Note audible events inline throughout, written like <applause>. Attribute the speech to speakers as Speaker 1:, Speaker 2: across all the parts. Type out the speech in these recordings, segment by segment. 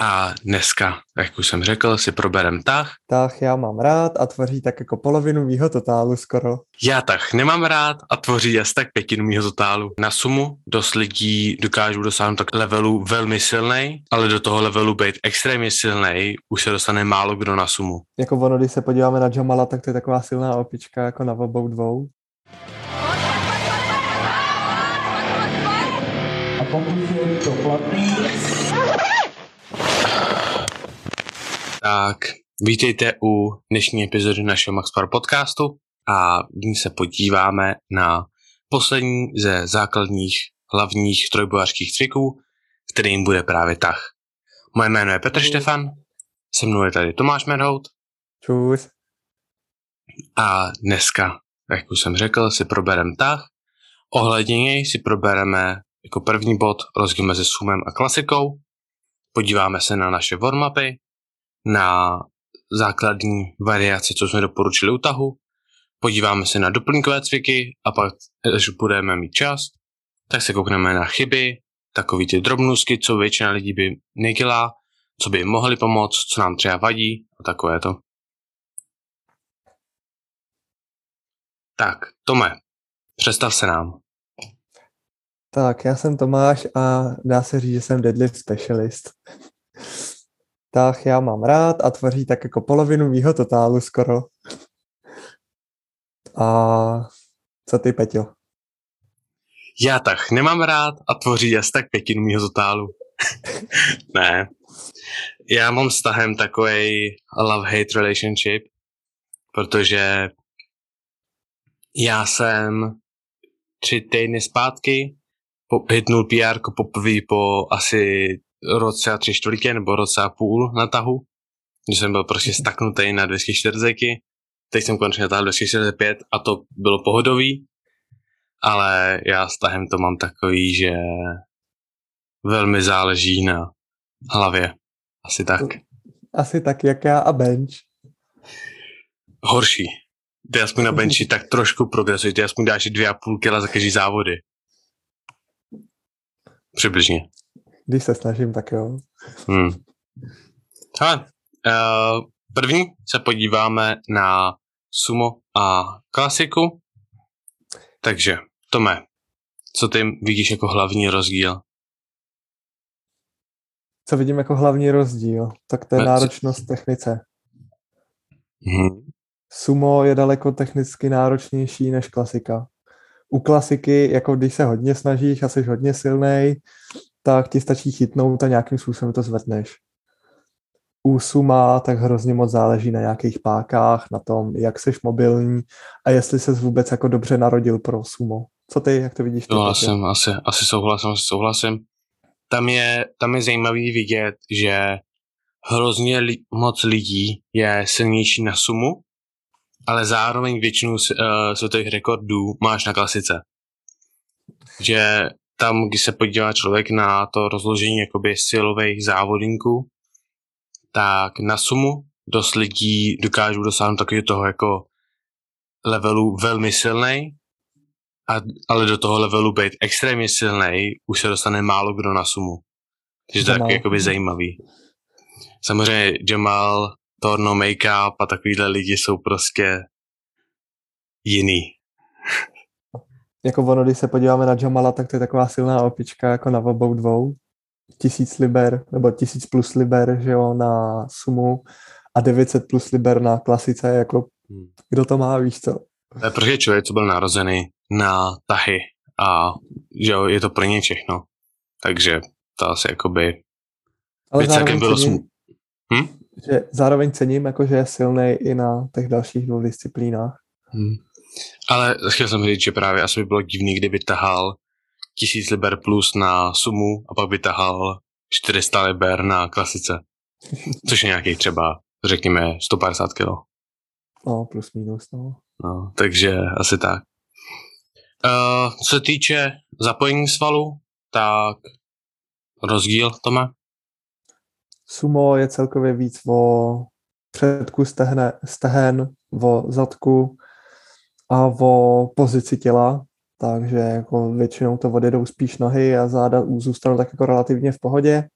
Speaker 1: A dneska, jak už jsem řekl, si proberem tah.
Speaker 2: Tah já mám rád a tvoří tak jako polovinu mýho totálu skoro.
Speaker 1: Já tah nemám rád a tvoří asi tak pětinu mýho totálu. Na sumu dost lidí dokážou dosáhnout tak levelu velmi silný, ale do toho levelu být extrémně silný už se dostane málo kdo na sumu.
Speaker 2: Jako ono, když se podíváme na Jamala, tak to je taková silná opička jako na obou dvou.
Speaker 3: A pokud je to platný,
Speaker 1: Tak vítejte u dnešní epizody našeho Max Power podcastu a dnes se podíváme na poslední ze základních hlavních trojbojařských cviků, kterým bude právě tah. Moje jméno je Petr Štefan, se mnou je tady Tomáš Merhout
Speaker 2: Čus.
Speaker 1: a dneska, jak už jsem řekl, si probereme tah. Ohledně něj si probereme jako první bod rozdíl mezi sumem a klasikou. Podíváme se na naše warmupy, na základní variace, co jsme doporučili u tahu. Podíváme se na doplňkové cviky a pak, až budeme mít čas, tak se koukneme na chyby, takový ty drobnůzky, co většina lidí by nedělá, co by jim mohli pomoct, co nám třeba vadí a takové to. Tak, Tome, představ se nám.
Speaker 2: Tak, já jsem Tomáš a dá se říct, že jsem deadlift specialist. Tak já mám rád a tvoří tak jako polovinu mýho totálu skoro. A co ty, Peťo?
Speaker 1: Já tak nemám rád a tvoří asi tak pětinu mýho totálu. <laughs> ne. Já mám s tahem takový love-hate relationship, protože já jsem tři týdny zpátky hitnul PR poprvé po asi roce a tři čtvrtě nebo roce a půl na tahu, když jsem byl prostě staknutý na 240. Teď jsem konečně natáhl 245 a to bylo pohodový, ale já s tahem to mám takový, že velmi záleží na hlavě. Asi tak.
Speaker 2: Asi tak, jak já a bench.
Speaker 1: Horší. Ty aspoň na benchi tak trošku progresuješ, ty aspoň dáš dvě a půl kila za každý závody. Přibližně.
Speaker 2: Když se snažím, tak jo.
Speaker 1: Hmm. Hele, uh, první se podíváme na sumo a klasiku. Takže, Tome, co ty vidíš jako hlavní rozdíl?
Speaker 2: Co vidím jako hlavní rozdíl? Tak to je náročnost technice.
Speaker 1: Hmm.
Speaker 2: Sumo je daleko technicky náročnější než klasika. U klasiky, jako když se hodně snažíš a jsi hodně silný, tak ti stačí chytnout a nějakým způsobem to zvedneš. U suma tak hrozně moc záleží na nějakých pákách, na tom, jak jsi mobilní a jestli ses vůbec jako dobře narodil pro sumo. Co ty, jak to vidíš? Ty,
Speaker 1: No, asi, asi souhlasím, asi souhlasím. Tam je, tam je zajímavý vidět, že hrozně li, moc lidí je silnější na sumu, ale zároveň většinu uh, světových rekordů máš na klasice. Že tam, když se podívá člověk na to rozložení jakoby silových závodníků, tak na sumu dost lidí dokážou dosáhnout takového toho jako levelu velmi silný, a, ale do toho levelu být extrémně silný už se dostane málo kdo na sumu. Takže to je takový jakoby zajímavý. Samozřejmě Jamal, Torno, Make-up a takovýhle lidi jsou prostě jiný.
Speaker 2: Jako ono, když se podíváme na Jamala, tak to je taková silná opička jako na obou dvou. Tisíc liber, nebo tisíc plus liber, že jo, na sumu a 900 plus liber na klasice, jako
Speaker 1: Hmm.
Speaker 2: kdo to má, víš co?
Speaker 1: To je prostě člověk, co byl narozený na tahy a že jo, je to pro ně všechno. Takže to asi jakoby
Speaker 2: Ale
Speaker 1: Teď celkem
Speaker 2: zároveň
Speaker 1: bylo
Speaker 2: cením,
Speaker 1: sm- Hm?
Speaker 2: že zároveň cením, jako, že je silný i na těch dalších dvou disciplínách.
Speaker 1: Hmm. Ale chtěl jsem říct, že právě asi by bylo divný, kdyby tahal 1000 liber plus na sumu a pak by tahal 400 liber na klasice. Což je nějaký třeba, řekněme, 150 kg.
Speaker 2: No, plus minus, no.
Speaker 1: No, takže asi tak. Uh, co se týče zapojení svalu, tak rozdíl to má.
Speaker 2: Sumo je celkově víc o předku stehne, stehen, o zadku a o pozici těla, takže jako většinou to odjedou spíš nohy a záda zůstanou tak jako relativně v pohodě.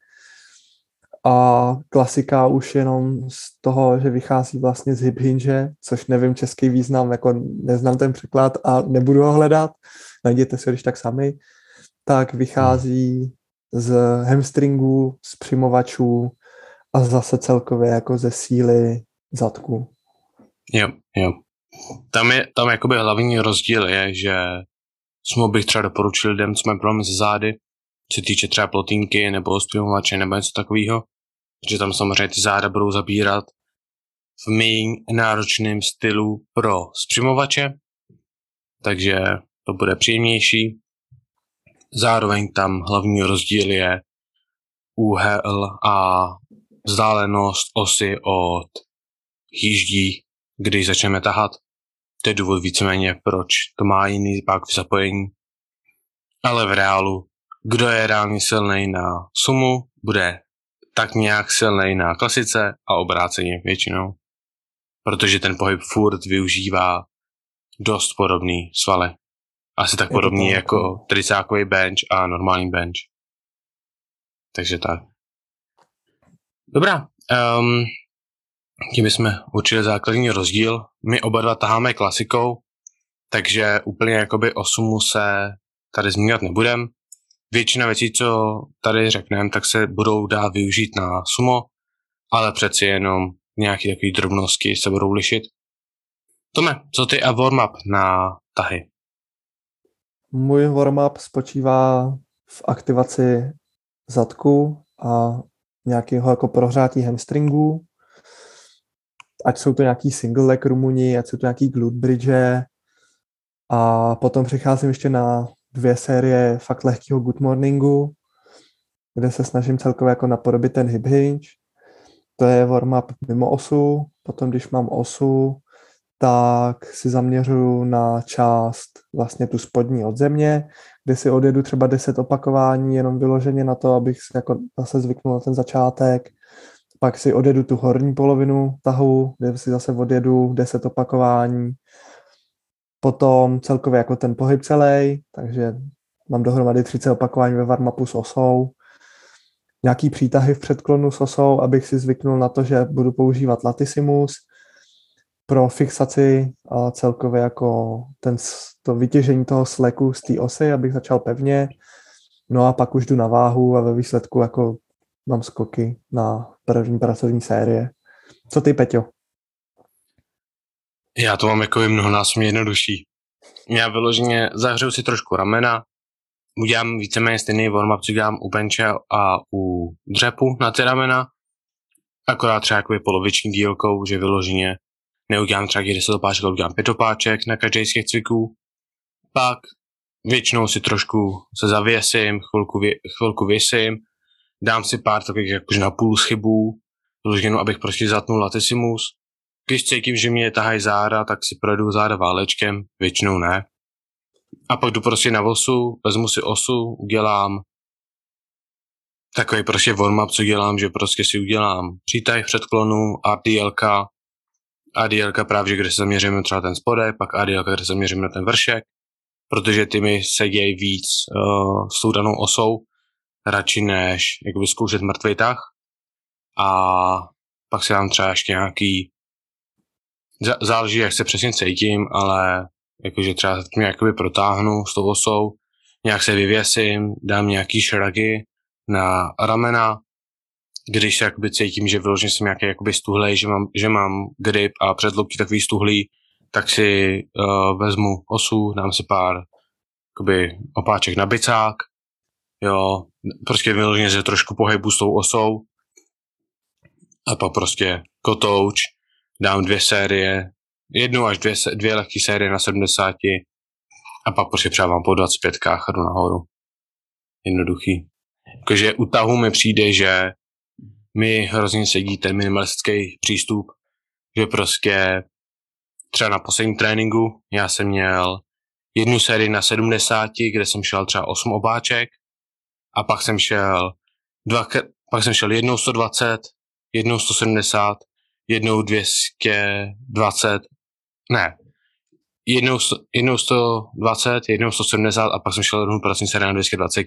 Speaker 2: a klasika už jenom z toho, že vychází vlastně z hip hinge, což nevím český význam, jako neznám ten překlad a nebudu ho hledat, najděte si když tak sami, tak vychází z hamstringů, z přimovačů a zase celkově jako ze síly zadku.
Speaker 1: Jo, jo. Tam je, tam jakoby hlavní rozdíl je, že jsme bych třeba doporučil lidem, co mají problémy se zády, co týče třeba plotínky nebo zpěvovače nebo něco takového, protože tam samozřejmě ty záda budou zabírat v méně náročném stylu pro zpřimovače, takže to bude příjemnější. Zároveň tam hlavní rozdíl je úhel a vzdálenost osy od jíždí, když začneme tahat. To je důvod víceméně, proč to má jiný pak v zapojení. Ale v reálu, kdo je reálně silný na sumu, bude tak nějak silný na klasice a obráceně většinou. Protože ten pohyb furt využívá dost podobný svaly. Asi tak podobný to jako tricákový bench a normální bench. Takže tak. Dobrá. Um, tím jsme určili základní rozdíl. My oba dva taháme klasikou, takže úplně jakoby o sumu se tady zmínit nebudem. Většina věcí, co tady řekneme, tak se budou dát využít na sumo, ale přeci jenom nějaké takové drobnosti se budou lišit. Tome, co ty a warm-up na tahy?
Speaker 2: Můj warm-up spočívá v aktivaci zadku a nějakého jako prohřátí hamstringů, ať jsou to nějaký single leg rumuni, ať jsou to nějaký glute bridge a potom přicházím ještě na dvě série fakt lehkého good morningu, kde se snažím celkově jako napodobit ten hip hinge. To je warm-up mimo osu, potom když mám osu, tak si zaměřuju na část vlastně tu spodní od země, kde si odjedu třeba 10 opakování jenom vyloženě na to, abych si jako zase zvyknul na ten začátek. Pak si odjedu tu horní polovinu tahu, kde si zase odjedu 10 opakování. Potom celkově jako ten pohyb celý, takže mám dohromady 30 opakování ve warm s osou. Nějaký přítahy v předklonu s osou, abych si zvyknul na to, že budu používat latissimus pro fixaci a celkově jako ten, to vytěžení toho sleku z té osy, abych začal pevně. No a pak už jdu na váhu a ve výsledku jako mám skoky na první pracovní série. Co ty, Peťo?
Speaker 1: Já to mám jako mnohonásobně jednodušší. Já vyloženě zahřeju si trošku ramena, udělám víceméně stejný warm-up, co dělám u benče a u dřepu na ty ramena, akorát třeba jakoby poloviční dílkou, že vyloženě neudělám třeba 10 opáček, ale udělám 5 opáček na každý z těch cviků. Pak většinou si trošku se zavěsím, chvilku, vě, chvilku věsím, dám si pár takových jakože na půl schybů, vloženou, abych prostě zatnul latissimus. Když cítím, že mě tahají záda, tak si projedu záda válečkem, většinou ne. A pak jdu prostě na osu, vezmu si osu, udělám takový prostě warm-up, co dělám, že prostě si udělám přítah předklonu, RDLK, ADL právě, kde se zaměříme třeba ten spodek, pak ADL, kde se zaměříme na ten vršek, protože ty mi se dějí víc uh, s tou danou osou, radši než jakoby zkoušet mrtvý tah. A pak si dám třeba ještě nějaký, záleží, jak se přesně cítím, ale jakože třeba mě jakoby protáhnu s tou osou, nějak se vyvěsím, dám nějaký šragy na ramena, když se jakoby cítím, že vyloženě jsem nějaký jakoby stuhlej, že mám, že mám grip a předlobky takový stuhlý, tak si uh, vezmu osu, dám si pár jakoby, opáček na bicák, jo, prostě vyloženě se trošku pohybu s tou osou a pak prostě kotouč, dám dvě série, jednu až dvě, dvě lehké série na 70 a pak prostě přávám po 25 a jdu nahoru. Jednoduchý. Jakože u tahu mi přijde, že mi hrozně sedí ten minimalistický přístup, že prostě třeba na posledním tréninku já jsem měl jednu sérii na 70, kde jsem šel třeba 8 obáček a pak jsem šel dva, pak jsem šel jednou 120, jednou 170, jednou 220, ne, jednou, jednou 120, jednou 170 a pak jsem šel jednou pracovní sérii na 220.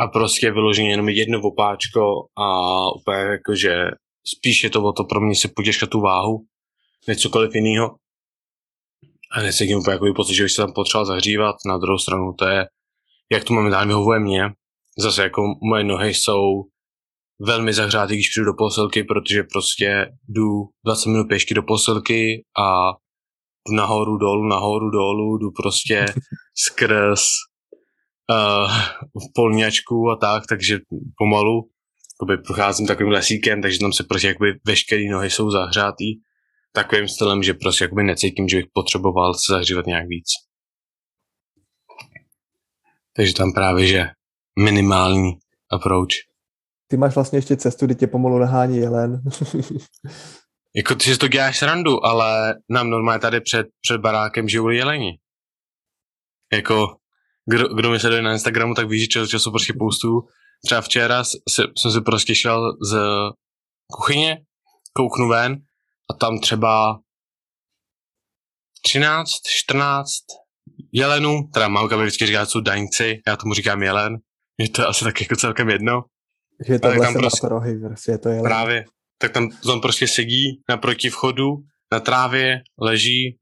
Speaker 1: a prostě vyloženě jenom jedno opáčko a úplně jako, že spíš je to o to pro mě si potěžkat tu váhu, než cokoliv jiného. A necítím úplně jako pocit, že bych se tam potřeboval zahřívat. Na druhou stranu to je, jak to momentálně vyhovuje mně. Zase jako moje nohy jsou velmi zahřátý, když přijdu do posilky, protože prostě jdu 20 minut pěšky do posilky a jdu nahoru, dolů, nahoru, dolů, jdu prostě <laughs> skrz uh, polňačku a tak, takže pomalu jakoby procházím takovým lesíkem, takže tam se prostě jakoby veškeré nohy jsou zahřátý takovým stylem, že prostě jakoby necítím, že bych potřeboval se zahřívat nějak víc. Takže tam právě, že minimální approach.
Speaker 2: Ty máš vlastně ještě cestu, kdy tě pomalu nahání jelen. <laughs>
Speaker 1: Jako ty si to děláš srandu, ale nám normálně tady před, před barákem žijou jeleni. Jako, kdo, kdo mi sleduje na Instagramu, tak ví, že čas času prostě postu. Třeba včera se, jsem si prostě šel z kuchyně, kouknu ven a tam třeba 13, 14 jelenů, teda mamka mi vždycky říká, jsou daňci, já tomu říkám jelen, je to asi tak jako celkem jedno.
Speaker 2: Že je to
Speaker 1: tam
Speaker 2: vlastně
Speaker 1: prostě-
Speaker 2: rohy, prostě je to jelen.
Speaker 1: Právě. Tak tam on prostě sedí naproti vchodu, na trávě, leží,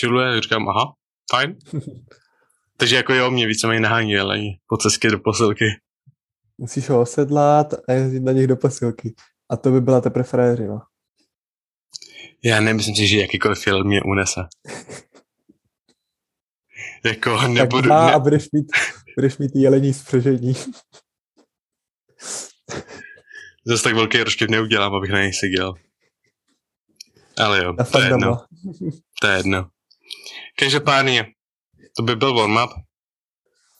Speaker 1: chilluje, říkám, aha, fajn. <laughs> Takže jako jo, mě víceméně nahání jelení po cestě do posilky.
Speaker 2: Musíš ho osedlat a jezdit na nich do posilky. A to by byla teprve frajeřina.
Speaker 1: Já nemyslím si, že jakýkoliv jel mě unese. <laughs> jako
Speaker 2: Tak
Speaker 1: nebudu,
Speaker 2: dva a
Speaker 1: ne,
Speaker 2: budeš mít, budeš mít jelení spřežení.
Speaker 1: zase tak velký roštěp neudělám, abych na něj seděl. Ale jo, to je jedno. To je jedno. Každopádně, to by byl warm-up.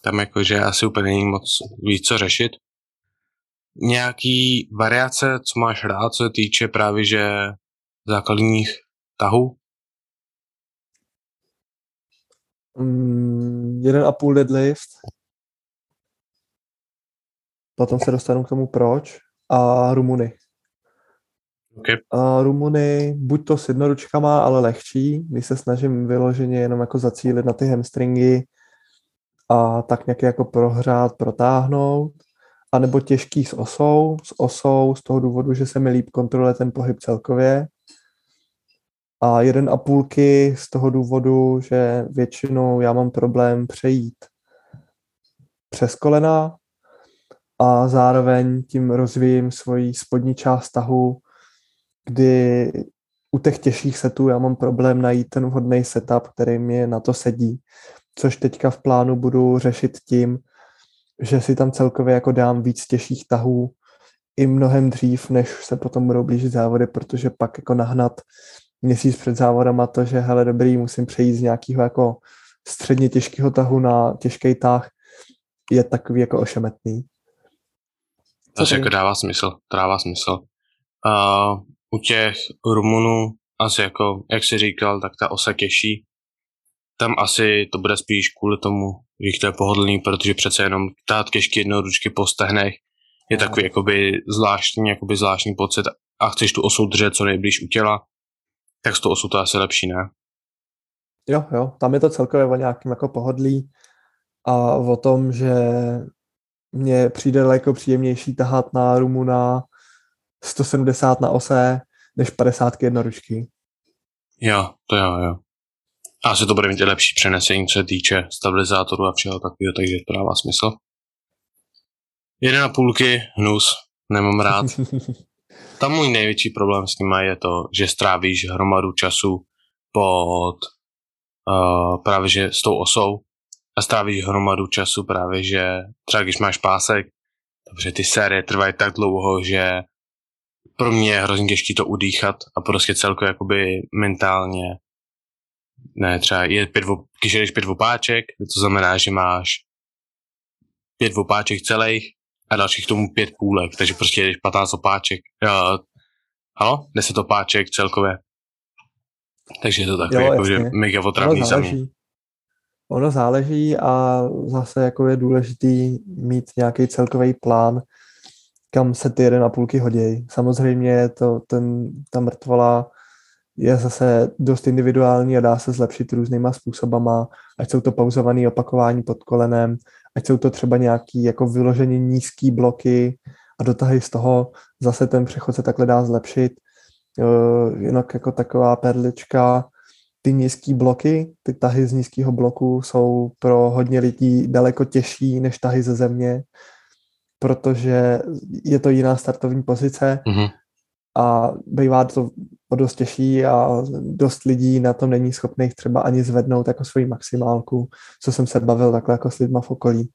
Speaker 1: Tam jakože asi úplně není moc víc co řešit. Nějaký variace, co máš rád, co se týče právě že základních tahů?
Speaker 2: Mm, jeden a půl deadlift. Potom se dostanu k tomu proč. A Rumuny.
Speaker 1: Okay.
Speaker 2: A Rumuny, buď to s jednoručkama, ale lehčí, když se snažím vyloženě jenom jako zacílit na ty hamstringy a tak nějak jako prohřát, protáhnout, anebo těžký s osou, s osou z toho důvodu, že se mi líp kontroluje ten pohyb celkově. A jeden a půlky z toho důvodu, že většinou já mám problém přejít přes kolena a zároveň tím rozvíjím svoji spodní část tahu, kdy u těch těžších setů já mám problém najít ten vhodný setup, který mi na to sedí, což teďka v plánu budu řešit tím, že si tam celkově jako dám víc těžších tahů i mnohem dřív, než se potom budou blížit závody, protože pak jako nahnat měsíc před závodama to, že hele dobrý, musím přejít z nějakého jako středně těžkého tahu na těžký tah, je takový jako ošemetný.
Speaker 1: To asi
Speaker 2: ty?
Speaker 1: jako dává smysl. To dává smysl. Uh, u těch Rumunů asi jako, jak jsi říkal, tak ta osa těžší. Tam asi to bude spíš kvůli tomu, že to je pohodlný, protože přece jenom tát těžké jednoručky po stehnech je takový jakoby zvláštní, jakoby zvláštní pocit a chceš tu osu držet co nejblíž u těla, tak s tou osou to je asi lepší, ne?
Speaker 2: Jo, jo, tam je to celkově o nějakým jako pohodlí a o tom, že mně přijde daleko příjemnější tahat na rumu na 170 na ose, než 50 jednoručky.
Speaker 1: Jo, to jo, jo. A asi to bude mít i lepší přenesení, co se týče stabilizátoru a všeho takového, takže to dává smysl. Jeden a půlky, hnus, nemám rád. <laughs> Tam můj největší problém s nima je to, že strávíš hromadu času pod uh, právě že s tou osou a strávíš hromadu času právě, že třeba když máš pásek, takže ty série trvají tak dlouho, že pro mě je hrozně těžké to udýchat a prostě celkově jakoby mentálně ne, třeba je pět, když jedeš pět opáček, to znamená, že máš pět opáček celých a dalších k tomu pět půlek, takže prostě jedeš 15 opáček, uh, halo, 10 opáček celkově. Takže je to takový,
Speaker 2: Jo,
Speaker 1: jako, že mega
Speaker 2: Ono
Speaker 1: otravný
Speaker 2: záleží. Ono záleží a zase jako je důležitý mít nějaký celkový plán, kam se ty jeden a půlky hodí. Samozřejmě to, ten, ta mrtvola je zase dost individuální a dá se zlepšit různýma způsobama, ať jsou to pauzované opakování pod kolenem, ať jsou to třeba nějaký jako vyloženě nízký bloky a dotahy z toho, zase ten přechod se takhle dá zlepšit. Uh, jinak jako taková perlička, ty nízký bloky, ty tahy z nízkého bloku jsou pro hodně lidí daleko těžší než tahy ze země, protože je to jiná startovní pozice
Speaker 1: Mhm.
Speaker 2: A bývá to o dost těžší a dost lidí na tom není schopných třeba ani zvednout jako svoji maximálku, co jsem se bavil takhle jako s lidma v okolí.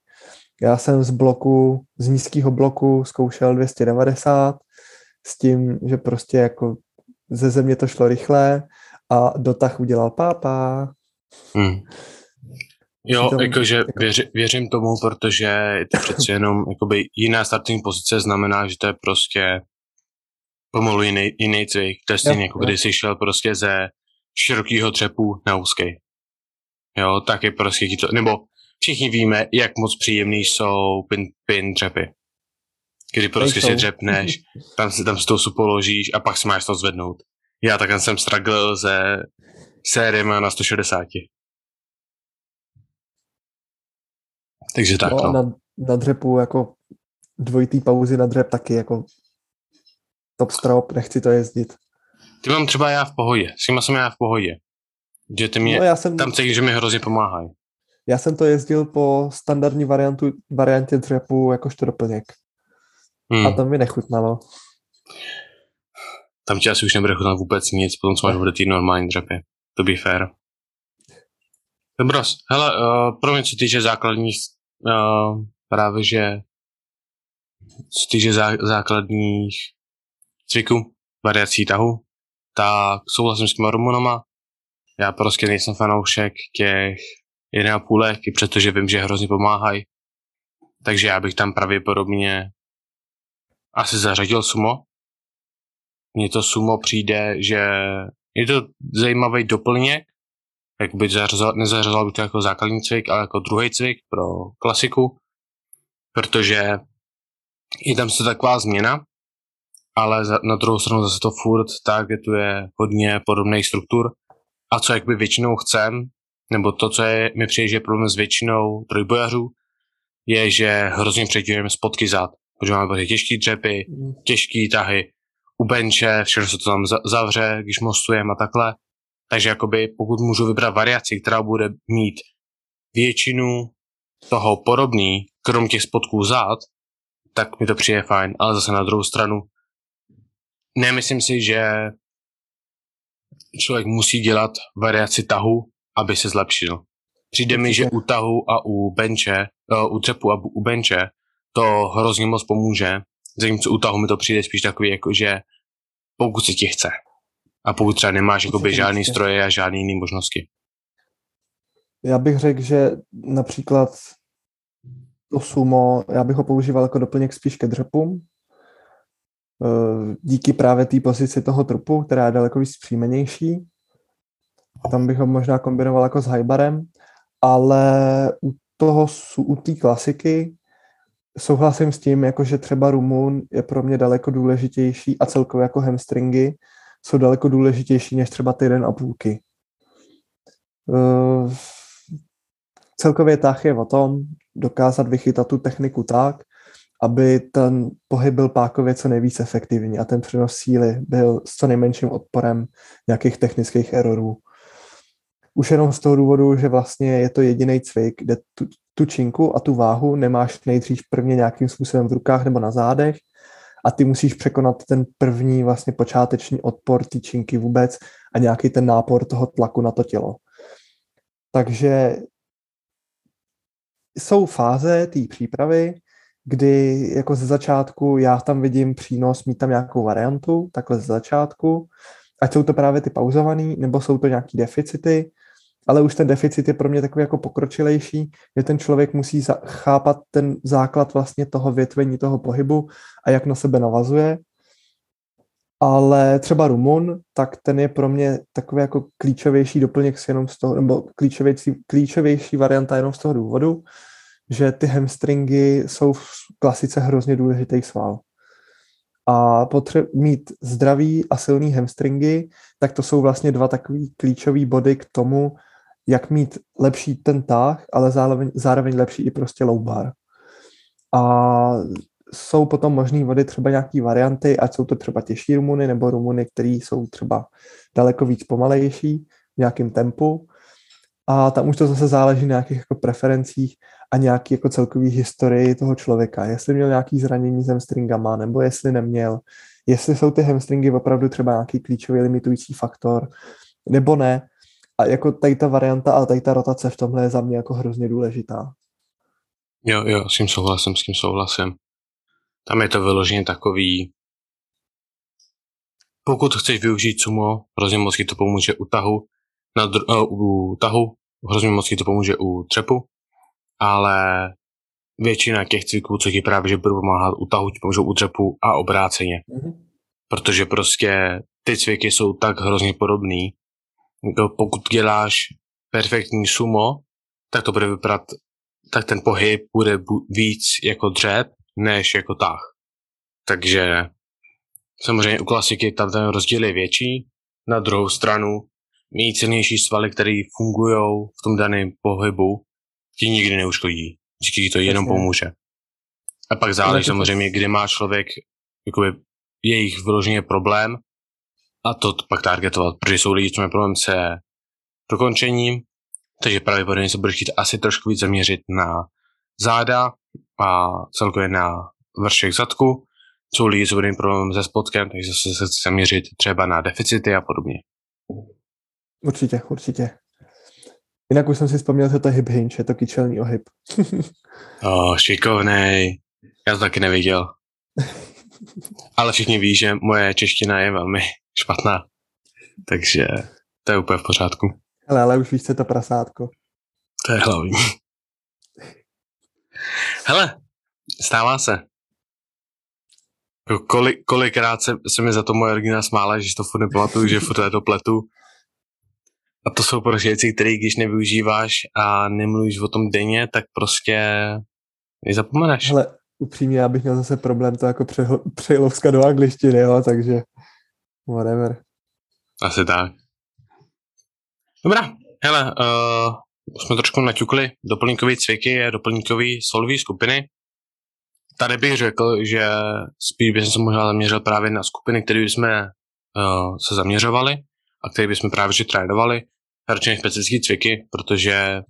Speaker 2: Já jsem z bloku, z nízkého bloku zkoušel 290 s tím, že prostě jako ze země to šlo rychle a dotah udělal pápa.
Speaker 1: Hmm. Jo,
Speaker 2: Přitom
Speaker 1: jakože
Speaker 2: jako-
Speaker 1: věři, věřím tomu, protože je to přeci jenom jakoby jiná startovní pozice znamená, že to je prostě pomalu jiný, jiný cvik. To je stejně jako když jsi šel prostě ze širokého třepu na úzký. Jo, tak je prostě to, nebo všichni víme, jak moc příjemný jsou pin, pin třepy. Kdy prostě si dřepneš, <laughs> tam si, tam si to položíš a pak si máš to zvednout. Já takhle jsem struggle ze sériemi na 160. Takže tak,
Speaker 2: No,
Speaker 1: no.
Speaker 2: na, na dřepu jako dvojitý pauzy na dřep taky jako top strop, nechci to jezdit.
Speaker 1: Ty mám třeba já v pohodě. S těma jsem já v pohodě. Že ty mě,
Speaker 2: No, já, jsem,
Speaker 1: tam cítím, že mi hrozně pomáhají.
Speaker 2: já jsem to jezdil po standardní variantu, variantě dřepu jakožto doplněk.
Speaker 1: Hmm.
Speaker 2: A to mi nechutnalo.
Speaker 1: Tam ti asi už nebude chutnat vůbec nic, potom co máš bude ty normální dřepy. To by fair. Dobros, hele, uh, pro mě co týče základních, uh, právě že co týče zá, základních cviků, variací tahu, tak souhlasím s těma hormonama. Já prostě nejsem fanoušek těch 1,5 i přestože vím, že hrozně pomáhají. Takže já bych tam pravděpodobně asi zařadil sumo. Mně to sumo přijde, že je to zajímavý doplněk, jak by zařazal, nezařazal bych to jako základní cvik, ale jako druhý cvik pro klasiku, protože je tam se taková změna, ale na druhou stranu zase to furt targetuje hodně podobných struktur. A co jakby většinou chcem, nebo to, co je, mi přijde, že je problém s většinou trojbojařů, je, že hrozně přetěžujeme spotky zad, protože máme prostě těžký dřepy, těžký tahy, u benče, všechno se to tam za- zavře, když mostujeme a takhle. Takže jakoby pokud můžu vybrat variaci, která bude mít většinu toho podobný, krom těch spodků zad, tak mi to přijde fajn, ale zase na druhou stranu nemyslím si, že člověk musí dělat variaci tahu, aby se zlepšil. Přijde mi, že u tahu a u benče, uh, u dřepu a u benče to hrozně moc pomůže, zatímco u tahu mi to přijde spíš takový, jako že pokud se ti chce. A pokud třeba nemáš jakoby žádný stroje a žádný jiný možnosti.
Speaker 2: Já bych řekl, že například to sumo, já bych ho používal jako doplněk spíš ke dřepům, Eh, díky právě té pozici toho trupu, která je daleko víc příjmenější. Tam bych ho možná kombinoval jako s hajbarem, ale u toho, u té klasiky souhlasím s tím, jako že třeba Rumun je pro mě daleko důležitější a celkově jako hamstringy jsou daleko důležitější než třeba ty jeden a půlky. Uh, celkově tah je o tom dokázat vychytat tu techniku tak, aby ten pohyb byl pákově co nejvíc efektivní a ten přenos síly byl s co nejmenším odporem nějakých technických errorů. Už jenom z toho důvodu, že vlastně je to jediný cvik, kde tu, tu činku a tu váhu nemáš nejdřív prvně nějakým způsobem v rukách nebo na zádech a ty musíš překonat ten první vlastně počáteční odpor té činky vůbec a nějaký ten nápor toho tlaku na to tělo. Takže jsou fáze té přípravy, kdy jako ze začátku já tam vidím přínos mít tam nějakou variantu, takhle ze začátku, ať jsou to právě ty pauzovaný, nebo jsou to nějaký deficity, ale už ten deficit je pro mě takový jako pokročilejší, že ten člověk musí za- chápat ten základ vlastně toho větvení toho pohybu a jak na sebe navazuje. Ale třeba Rumun, tak ten je pro mě takový jako klíčovější doplněk jenom z toho, nebo klíčovější, klíčovější varianta jenom z toho důvodu, že ty hamstringy jsou v klasice hrozně důležitý sval. A potře- mít zdravý a silný hamstringy, tak to jsou vlastně dva takový klíčové body k tomu, jak mít lepší ten tah, ale zároveň, zároveň lepší i prostě low bar. A jsou potom možné vody třeba nějaké varianty, ať jsou to třeba těžší rumuny nebo rumuny, které jsou třeba daleko víc pomalejší v nějakém tempu. A tam už to zase záleží na nějakých jako preferencích a nějaký jako celkový historii toho člověka. Jestli měl nějaký zranění s hamstringama, nebo jestli neměl. Jestli jsou ty hamstringy opravdu třeba nějaký klíčový limitující faktor, nebo ne. A jako tady ta varianta a tady ta rotace v tomhle je za mě jako hrozně důležitá.
Speaker 1: Jo, jo, s tím souhlasím, s tím souhlasím. Tam je to vyloženě takový, pokud chceš využít sumo, hrozně moc ti to pomůže u tahu, na dru- uh, u tahu, hrozně moc ti to pomůže u třepu, ale většina těch cviků, co ti právě že budou pomáhat u tahu, ti pomůžou u třepu a obráceně.
Speaker 2: Mm-hmm.
Speaker 1: Protože prostě ty cviky jsou tak hrozně podobný. Jako pokud děláš perfektní sumo, tak to bude vypadat, tak ten pohyb bude bu- víc jako dřep, než jako tah. Takže samozřejmě u klasiky tam ten rozdíl je větší. Na druhou stranu mít silnější svaly, které fungují v tom daném pohybu, ti nikdy neuškodí. Vždycky ti to jenom
Speaker 2: Přesně.
Speaker 1: pomůže. A pak záleží
Speaker 2: to-
Speaker 1: samozřejmě, kde má člověk jakoby, jejich vyloženě problém a to pak targetovat, protože jsou lidi, co mají problém se dokončením, takže pravděpodobně se budeš chtít asi trošku víc zaměřit na záda a celkově na vršek zadku. Jsou lidi, co budou problém se spotkem, takže se se chci zaměřit třeba na deficity a podobně.
Speaker 2: Určitě, určitě. Jinak už jsem si vzpomněl, že to je hip hinge, je to kyčelní ohyb. <laughs>
Speaker 1: O, šikovnej. Já to taky neviděl. Ale všichni ví, že moje čeština je velmi špatná. Takže to je úplně v pořádku.
Speaker 2: Hele, ale už víš, co je to prasátko.
Speaker 1: To je hlavní. Hele, stává se. Kolik, kolikrát se, se mi za to moje rodina smála, že to furt nepamatuju, že furt to pletu. A to jsou prostě věci, které když nevyužíváš a nemluvíš o tom denně, tak prostě je zapomeneš.
Speaker 2: Hele, upřímně, já bych měl zase problém to jako přelovskat do angličtiny, jo, takže whatever.
Speaker 1: Asi tak. Dobrá, hele, uh, jsme trošku naťukli doplňkový cviky a doplňkový solový skupiny. Tady bych řekl, že spíš bych se možná zaměřil právě na skupiny, které jsme uh, se zaměřovali a které bychom právě že trénovali, radši než specifické cviky, protože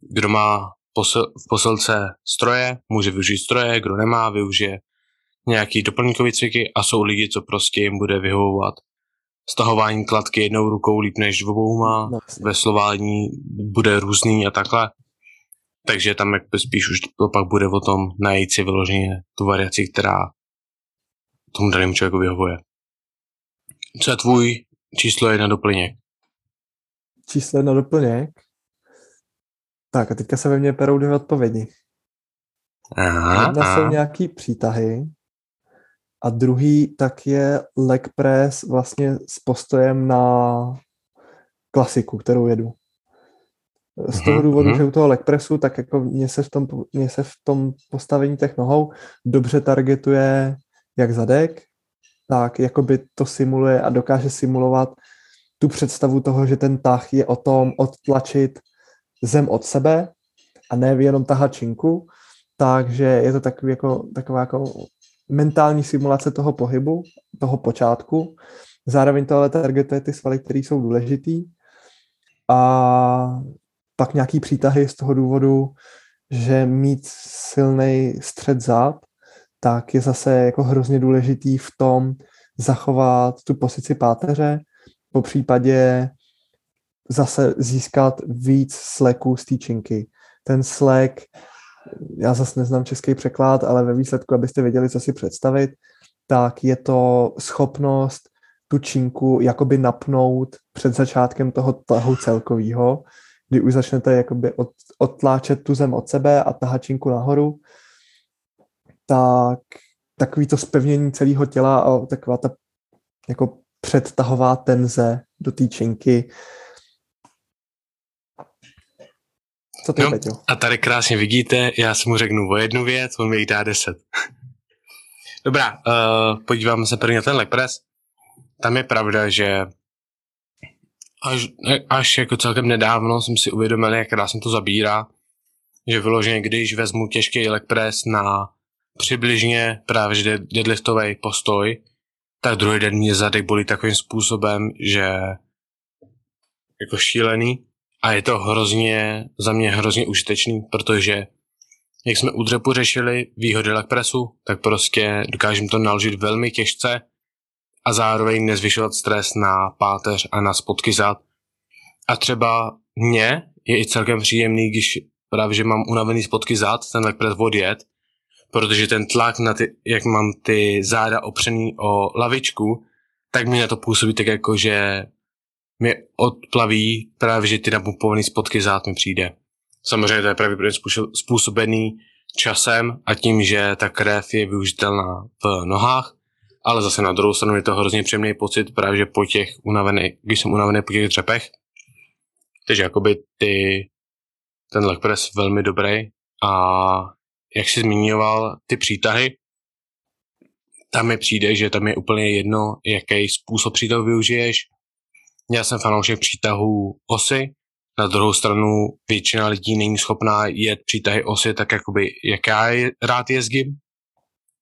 Speaker 1: kdo má posil, v posilce stroje, může využít stroje, kdo nemá, využije nějaký doplňkový cviky a jsou lidi, co prostě jim bude vyhovovat stahování kladky jednou rukou líp než dvouma,
Speaker 2: No, jasně.
Speaker 1: veslování bude různý a takhle. Takže tam jakby spíš už to pak bude o tom najít si vyloženě tu variaci, která tomu danému člověku vyhovuje. Co je tvůj číslo jedna doplněk?
Speaker 2: Číslo na doplněk. Tak a teďka se ve mně perou dvě odpovědi.
Speaker 1: Aha,
Speaker 2: Jedna jsou
Speaker 1: aha.
Speaker 2: nějaký přítahy a druhý tak je leg press vlastně s postojem na klasiku, kterou jedu. Z toho
Speaker 1: Mhm,
Speaker 2: důvodu,
Speaker 1: mhm.
Speaker 2: že u toho leg pressu, tak jako mě se, v tom, mě se v tom postavení těch nohou dobře targetuje jak zadek, tak jakoby to simuluje a dokáže simulovat tu představu toho, že ten tah je o tom odtlačit zem od sebe a ne jenom tahat činku, takže je to takový jako, taková jako mentální simulace toho pohybu, toho počátku. Zároveň to ale targetuje ty svaly, které jsou důležitý. A pak nějaký přítahy z toho důvodu, že mít silný střed zad, tak je zase jako hrozně důležitý v tom zachovat tu pozici páteře, po případě zase získat víc sleků z té činky. Ten slek, já zase neznám český překlad, ale ve výsledku, abyste věděli, co si představit, tak je to schopnost tu činku jakoby napnout před začátkem toho tahu celkového, kdy už začnete jakoby od, odtláčet tu zem od sebe a tahat činku nahoru, tak takový to spevnění celého těla a taková ta jako předtahová tenze do té činky. Co ty,
Speaker 1: No. A tady krásně vidíte, já si mu řeknu o jednu věc, on mi jich dá deset. <laughs> Dobrá, uh, podíváme se prvně na ten leg press. Tam je pravda, že až, až jako celkem nedávno jsem si uvědomil, jak krásně to zabírá, že vyloženě, když vezmu těžký leg press na přibližně právě deadliftový postoj, tak druhý den mě zadek bolí takovým způsobem, že jako šílený a je to hrozně, za mě hrozně užitečný, protože jak jsme u dřepu řešili výhody leg pressu, tak prostě dokážeme to naložit velmi těžce a zároveň nezvyšovat stres na páteř a na spodky zad. A třeba mně je i celkem příjemný, když právě, že mám unavený spodky zad, ten leg press odjet, protože ten tlak na ty, jak mám ty záda opřený o lavičku, tak mi na to působí tak jako, že mi odplaví právě, že ty napumpovaný spodky zád mi přijde. Samozřejmě to je pravděpodobně způsobený časem a tím, že ta krev je využitelná v nohách, ale zase na druhou stranu je to hrozně příjemný pocit právě, že po těch unavený, když jsem unavený po těch dřepech, takže jakoby ty, ten leg press velmi dobrý a jak jsi zmiňoval ty přítahy, tam mi přijde, že tam je úplně jedno, jaký způsob přítahu využiješ. Já jsem fanoušek přítahu osy, na druhou stranu většina lidí není schopná jet přítahy osy tak, jakoby, jak já rád jezdím.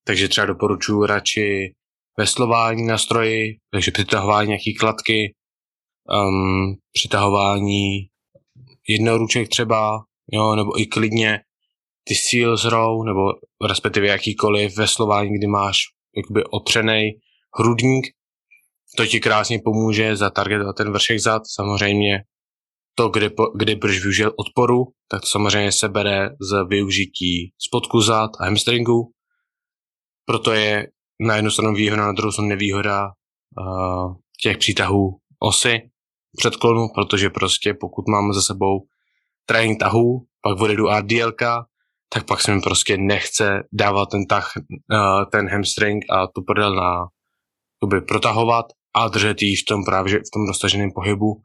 Speaker 1: Takže třeba doporučuji radši veslování na stroji, takže přitahování nějaký kladky, um, přitahování jednoruček třeba, jo, nebo i klidně ty seals row, nebo respektive jakýkoliv veslování, kdy máš jakoby opřený hrudník, to ti krásně pomůže zatargetovat ten vršek zad. Samozřejmě to, kde, kde budeš využít odporu, tak to samozřejmě se bere z využití spodku zad a hamstringu. Proto je na jednu stranu výhoda, na druhou stranu nevýhoda uh, těch přítahů osy předklonu, protože prostě pokud mám za sebou trénink tahů, pak odjedu RDL, tak pak se mi prostě nechce dávat ten tah, uh, ten hamstring a tu prdel na jakoby, protahovat a držet ji v tom právě v tom dostaženém pohybu,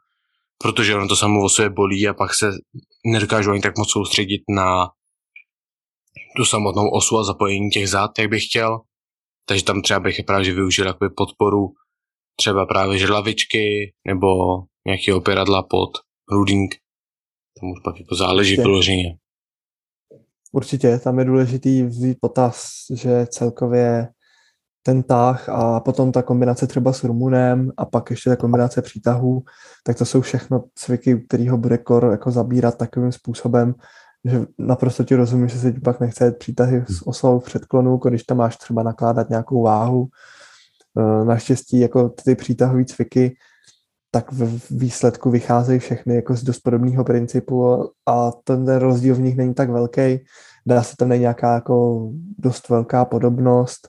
Speaker 1: protože ono to samo o sobě bolí a pak se nedokážu ani tak moc soustředit na tu samotnou osu a zapojení těch zad, jak bych chtěl. Takže tam třeba bych právě využil jakoby podporu třeba právě želavičky nebo nějaký opěradla pod ruding. Tam už pak jako záleží vyloženě.
Speaker 2: Určitě, tam je důležitý vzít potaz, že celkově ten tah a potom ta kombinace třeba s Rumunem a pak ještě ta kombinace přítahů, tak to jsou všechno cviky, u kterého bude kor jako zabírat takovým způsobem, že naprosto ti rozumím, že se ti pak nechce přítahy s osou v předklonu, jako když tam máš třeba nakládat nějakou váhu. E, naštěstí jako ty přítahové cviky tak v výsledku vycházejí všechny jako z dost podobného principu a ten rozdíl v nich není tak velký. Dá se tam nějaká jako dost velká podobnost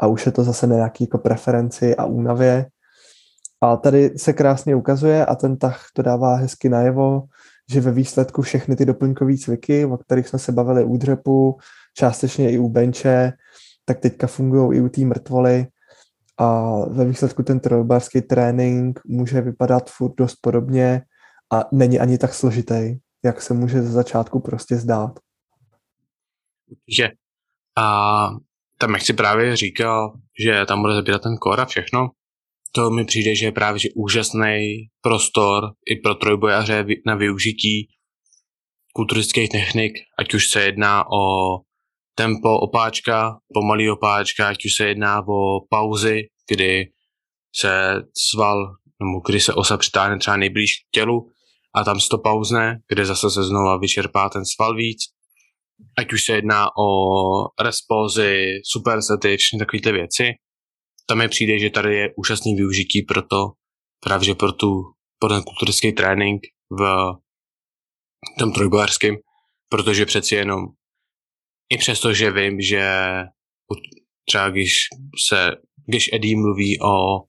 Speaker 2: a už je to zase nějaký jako preferenci a únavě. A tady se krásně ukazuje a ten tah to dává hezky najevo, že ve výsledku všechny ty doplňkové cviky, o kterých jsme se bavili u dřepu, částečně i u benče, tak teďka fungují i u té mrtvoly a ve výsledku ten trojbarský trénink může vypadat furt dost podobně a není ani tak složitý, jak se může ze začátku prostě zdát.
Speaker 1: Že a tam jak si právě říkal, že tam bude zabírat ten kor a všechno, to mi přijde, že je právě že úžasný prostor i pro trojbojaře na využití kulturistických technik, ať už se jedná o tempo opáčka, pomalý opáčka, ať už se jedná o pauzy, kdy se sval, nebo kdy se osa přitáhne třeba nejblíž k tělu a tam to pauzne, kde zase se znova vyčerpá ten sval víc. Ať už se jedná o respózy, supersety, všechny takovéhle věci. Tam mi přijde, že tady je úžasný využití pro to, právě pro, tu, pro ten kulturistický trénink v tom trojbojařském, protože přeci jenom i přesto, že vím, že třeba když se, když Eddie mluví o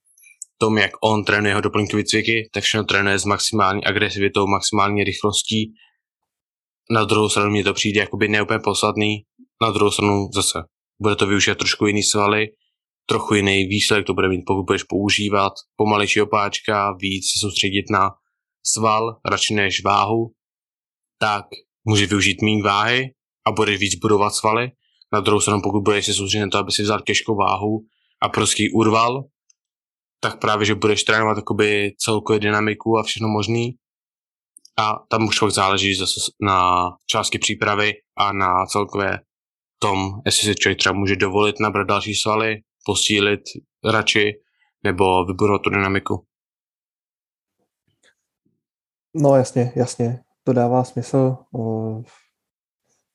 Speaker 1: tom, jak on trénuje jeho doplňkové cviky, tak všechno trénuje s maximální agresivitou, maximální rychlostí. Na druhou stranu mi to přijde jakoby neúplně posledný, na druhou stranu zase bude to využívat trošku jiný svaly, trochu jiný výsledek to bude mít, pokud budeš používat pomalejší opáčka, víc se soustředit na sval, radši než váhu, tak může využít méně váhy a budeš víc budovat svaly. Na druhou stranu, pokud budeš se soustředit na to, aby si vzal těžkou váhu a prostě urval, tak právě, že budeš trénovat jakoby celkově dynamiku a všechno možný. A tam už fakt záleží zase na částky přípravy a na celkově tom, jestli si člověk třeba může dovolit nabrat další svaly, posílit radši, nebo vybudovat tu dynamiku.
Speaker 2: No jasně, jasně, to dává smysl.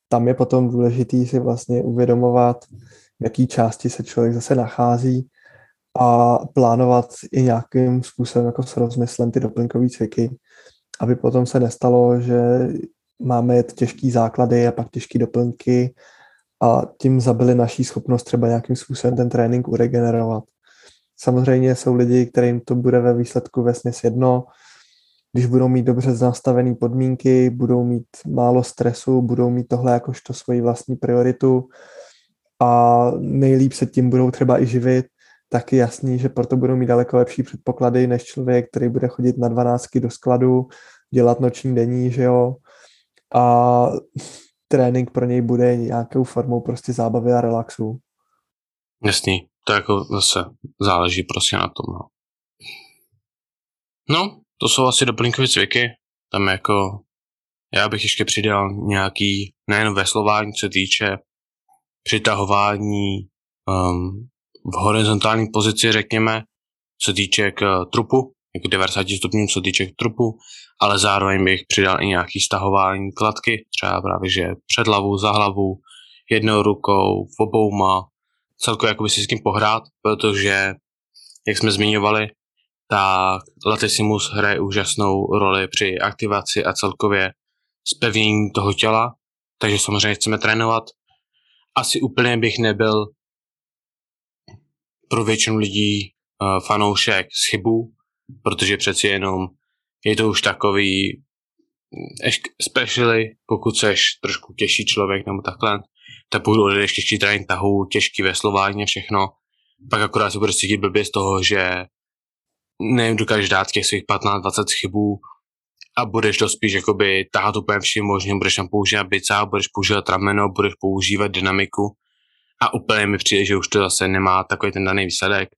Speaker 2: Tam je potom důležitý si vlastně uvědomovat, v jaký části se člověk zase nachází a plánovat i nějakým způsobem jako s rozmyslem ty doplňkové cviky, aby potom se nestalo, že máme těžký základy a pak těžké doplňky a tím zabili naší schopnost třeba nějakým způsobem ten trénink uregenerovat. Samozřejmě jsou lidi, kterým to bude ve výsledku vesměs jedno, když budou mít dobře nastavené podmínky, budou mít málo stresu, budou mít tohle jakožto svoji vlastní prioritu a nejlíp se tím budou třeba i živit, tak je jasný, že proto budou mít daleko lepší předpoklady než člověk, který bude chodit na dvanáctky do skladu, dělat noční denní, že jo, a trénink pro něj bude nějakou formou prostě zábavy a relaxu.
Speaker 1: Jasný, to jako zase záleží prostě na tom. No, no to jsou asi doplňkové cviky. Tam jako, já bych ještě přidal nějaký, nejen veslování, co týče přitahování um, v horizontální pozici, řekněme, co týče k trupu, jako 90 stupňů, co týče k trupu, ale zároveň bych přidal i nějaký stahování kladky, třeba právě, že před hlavu, za hlavu, jednou rukou, obouma, celkově jako by si s tím pohrát, protože, jak jsme zmiňovali, tak Latissimus hraje úžasnou roli při aktivaci a celkově zpevnění toho těla, takže samozřejmě chceme trénovat. Asi úplně bych nebyl pro většinu lidí uh, fanoušek z chybu, protože přeci jenom je to už takový, especially pokud seš trošku těžší člověk nebo takhle, tak pokud odejdeš těžký trénink tahu, těžký veslování a všechno, pak akorát se budeš cítit blbě z toho, že nevím, dokážeš dát těch svých 15-20 chybů a budeš to spíš jakoby tahat úplně vším možným, budeš tam používat bica, budeš používat rameno, budeš používat dynamiku a úplně mi přijde, že už to zase nemá takový ten daný výsledek.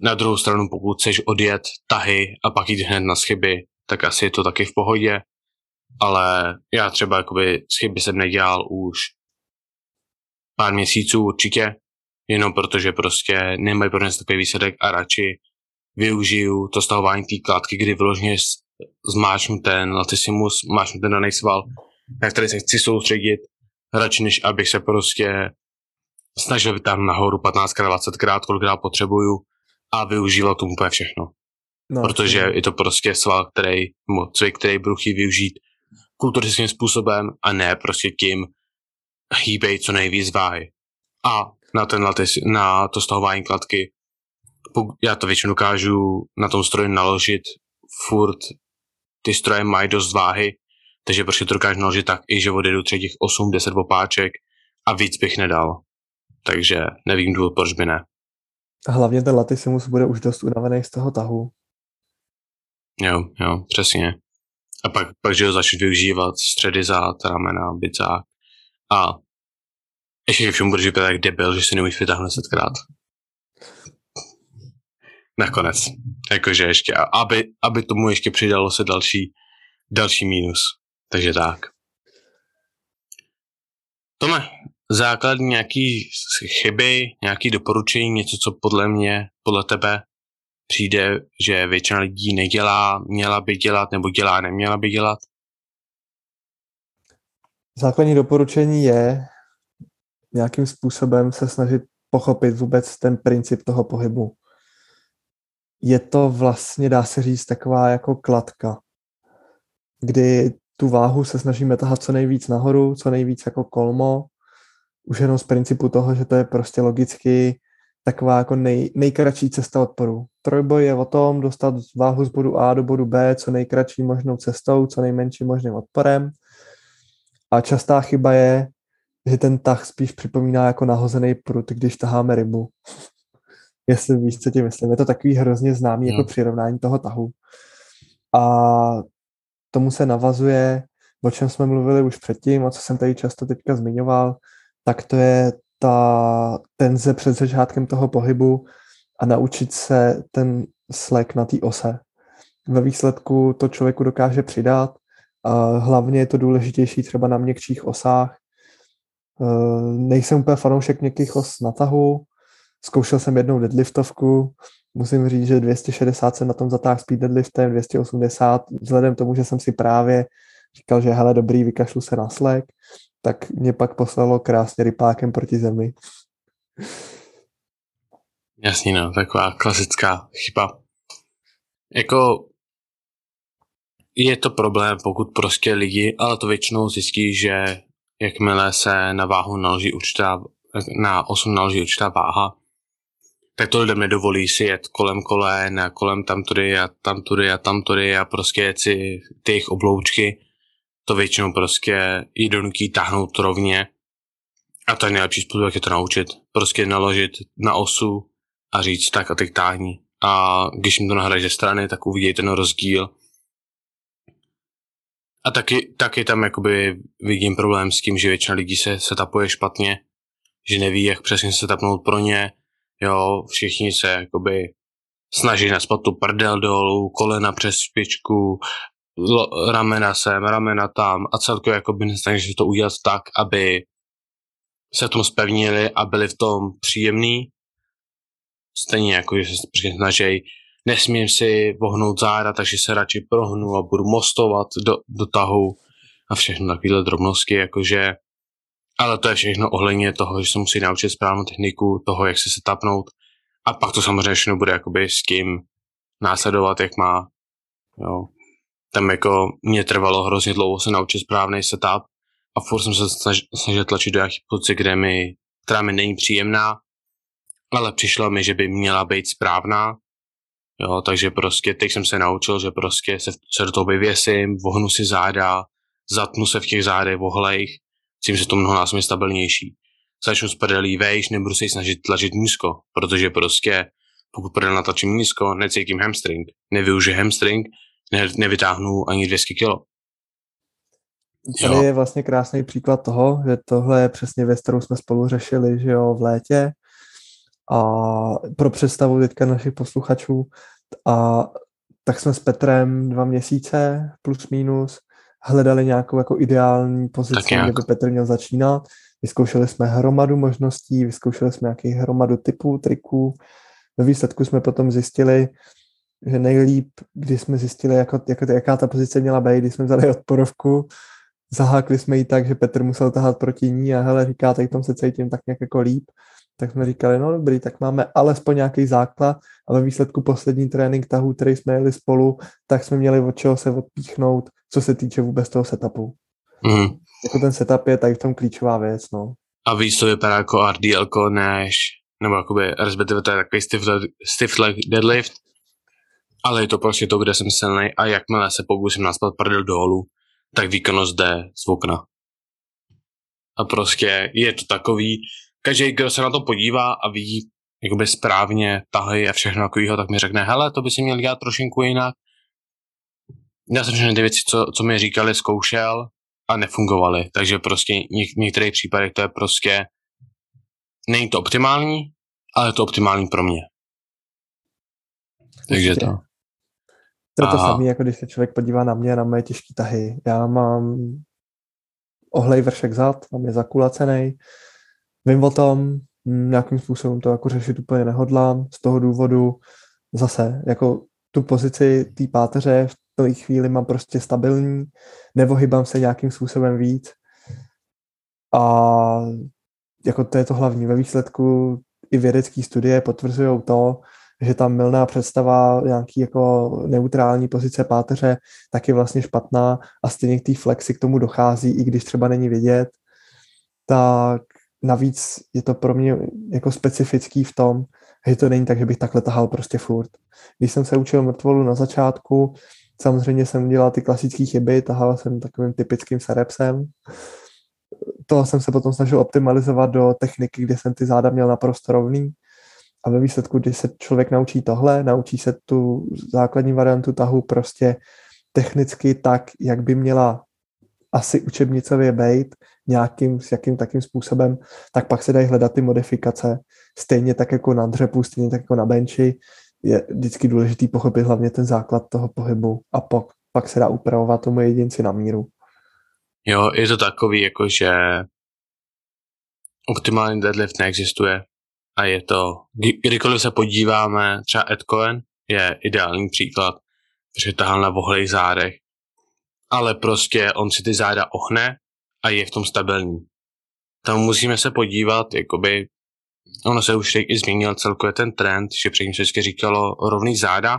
Speaker 1: Na druhou stranu, pokud chceš odjet tahy a pak jít hned na schyby, tak asi je to taky v pohodě, ale já třeba jakoby schyby jsem nedělal už pár měsíců určitě, jenom protože prostě nemají pro nás takový výsledek a radši využiju to stahování té klátky, kdy vyloženě zmáčnu ten latissimus, zmáčnu ten daný sval, na který se chci soustředit, radši než abych se prostě snažil vytáhnout nahoru 15krát, 20krát, kolikrát potřebuju a využíval tomu úplně všechno. No, Protože je to prostě sval, který, cvik, který budu chtít využít kulturistickým způsobem a ne prostě tím hýbej co nejvíc váhy. A na, ten latis, na to stahování kladky já to většinou dokážu na tom stroji naložit furt ty stroje mají dost váhy, takže prostě to dokážu naložit tak i, že odjedu třetích 8-10 opáček a víc bych nedal. Takže nevím důvod, proč by ne.
Speaker 2: A hlavně ten Latissimus bude už dost unavený z toho tahu.
Speaker 1: Jo, jo, přesně. A pak, pak že ho začneš využívat středy zad, ramena, bicák. A ještě všem budeš vypadat jak debil, že si neumíš vytáhnout setkrát nakonec. Jakože ještě, aby, aby tomu ještě přidalo se další, další mínus. Takže tak. Tome, základní nějaký chyby, nějaký doporučení, něco, co podle mě, podle tebe přijde, že většina lidí nedělá, měla by dělat, nebo dělá, neměla by dělat?
Speaker 2: Základní doporučení je nějakým způsobem se snažit pochopit vůbec ten princip toho pohybu je to vlastně, dá se říct, taková jako kladka, kdy tu váhu se snažíme tahat co nejvíc nahoru, co nejvíc jako kolmo, už jenom z principu toho, že to je prostě logicky taková jako nej, nejkratší cesta odporu. Trojboj je o tom dostat váhu z bodu A do bodu B co nejkratší možnou cestou, co nejmenším možným odporem. A častá chyba je, že ten tah spíš připomíná jako nahozený prut, když taháme rybu jestli víš, co ti myslím. Je to takový hrozně známý jako no. jako přirovnání toho tahu. A tomu se navazuje, o čem jsme mluvili už předtím, a co jsem tady často teďka zmiňoval, tak to je ta tenze před začátkem toho pohybu, a naučit se ten slek na té ose. Ve výsledku to člověku dokáže přidat. A hlavně je to důležitější třeba na měkčích osách. E, nejsem úplně fanoušek měkkých os na tahu. Zkoušel jsem jednou deadliftovku. Musím říct, že 260 jsem na tom zatáhl speed deadliftem, 280, vzhledem tomu, že jsem si právě říkal, že hele, dobrý, vykašlu se na slek, tak mě pak poslalo krásně rypákem proti zemi.
Speaker 1: Jasně, no, taková klasická chyba. Jako je to problém, pokud prostě lidi, ale to většinou zjistí, že jakmile se na váhu naloží určitá, na osu naloží určitá váha, tak to lidem nedovolí si jet kolem kolen a kolem tamtudy a tamtudy a tamtudy a prostě jet si ty jejich obloučky. To většinou prostě jí donutí táhnout rovně. A to je nejlepší způsob, jak je to naučit. Prostě naložit na osu a říct tak a teď táhni. A když jim to nahraje ze strany, tak uvidí ten rozdíl. A taky, taky tam jakoby vidím problém s tím, že většina lidí se setapuje špatně, že neví, jak přesně se tapnout pro ně, jo, všichni se jakoby snaží naspat tu prdel dolů, kolena přes špičku, lo, ramena sem, ramena tam a celkově jakoby nesnaží to udělat tak, aby se v tom spevnili a byli v tom příjemný. Stejně jako, že se snaží, nesmím si vohnout záda, takže se radši prohnu a budu mostovat do, do tahu a všechno takovéhle drobnosti, jakože ale to je všechno ohledně toho, že se musí naučit správnou techniku, toho, jak se setapnout. A pak to samozřejmě všechno bude jakoby s tím následovat, jak má. Jo. Tam jako mě trvalo hrozně dlouho se naučit správný setup a furt jsem se snažil tlačit do jaký pozice, kde mi, která mi není příjemná, ale přišlo mi, že by měla být správná. Jo, takže prostě teď jsem se naučil, že prostě se, se do toho vyvěsím, vohnu si záda, zatnu se v těch zádech, vohlejch tím, že to mnohonásobně stabilnější. Začnu s prdelí vejš, nebudu se snažit tlačit nízko, protože prostě pokud prdel natlačím nízko, necítím hamstring, nevyužiju hamstring, ne, nevytáhnu ani 200 kg.
Speaker 2: Tady jo. je vlastně krásný příklad toho, že tohle je přesně věc, kterou jsme spolu řešili, že jo, v létě. A pro představu teďka našich posluchačů, a tak jsme s Petrem dva měsíce plus minus hledali nějakou jako ideální pozici, kde by Petr měl začínat. Vyzkoušeli jsme hromadu možností, vyzkoušeli jsme nějaký hromadu typů, triků. Ve výsledku jsme potom zjistili, že nejlíp, když jsme zjistili, jako, jako, jaká ta pozice měla být, když jsme vzali odporovku, zahákli jsme ji tak, že Petr musel tahat proti ní a hele, říká, teď tom se cítím tak nějak jako líp tak jsme říkali, no dobrý, tak máme alespoň nějaký základ a ve výsledku poslední trénink tahu, který jsme jeli spolu, tak jsme měli od čeho se odpíchnout, co se týče vůbec toho setupu. Mm. Jako ten setup je tady v tom klíčová věc, no.
Speaker 1: A víc to vypadá jako RDL, než, nebo jakoby, respektive to je takový stiff, stiff leg deadlift, ale je to prostě to, kde jsem silný a jakmile se pokusím naspat prdel dolů, tak výkonnost jde z okna. A prostě je to takový, každý, kdo se na to podívá a vidí jakoby správně tahy a všechno takového, tak mi řekne, hele, to by si měl dělat trošinku jinak. Já jsem všechny ty věci, co, co mi říkali, zkoušel a nefungovaly. Takže prostě něk, v některých případech to je prostě, není to optimální, ale je to optimální pro mě. Takže to.
Speaker 2: To je to samé, jako když se člověk podívá na mě, na moje těžké tahy. Já mám ohlej vršek zad, mám je zakulacený, Vím o tom, nějakým způsobem to jako řešit úplně nehodlám, z toho důvodu zase jako tu pozici té páteře v té chvíli mám prostě stabilní, nevohybám se nějakým způsobem víc a jako to je to hlavní. Ve výsledku i vědecké studie potvrzují to, že ta milná představa nějaký jako neutrální pozice páteře tak je vlastně špatná a stejně k té flexi k tomu dochází, i když třeba není vidět, tak navíc je to pro mě jako specifický v tom, že to není tak, že bych takhle tahal prostě furt. Když jsem se učil mrtvolu na začátku, samozřejmě jsem udělal ty klasické chyby, tahal jsem takovým typickým serepsem. To jsem se potom snažil optimalizovat do techniky, kde jsem ty záda měl naprosto rovný. A ve výsledku, když se člověk naučí tohle, naučí se tu základní variantu tahu prostě technicky tak, jak by měla asi učebnicově být, nějakým, s jakým takým způsobem, tak pak se dají hledat ty modifikace. Stejně tak jako na dřepu, stejně tak jako na benchi. Je vždycky důležitý pochopit hlavně ten základ toho pohybu a pak, pak se dá upravovat tomu jedinci na míru.
Speaker 1: Jo, je to takový, jako že optimální deadlift neexistuje a je to, kdykoliv se podíváme, třeba Ed Cohen je ideální příklad, protože tahal na vohlých zádech, ale prostě on si ty záda ohne a je v tom stabilní. Tam musíme se podívat, jakoby, ono se už i změnil celkově ten trend, že předtím se vždycky říkalo rovný záda,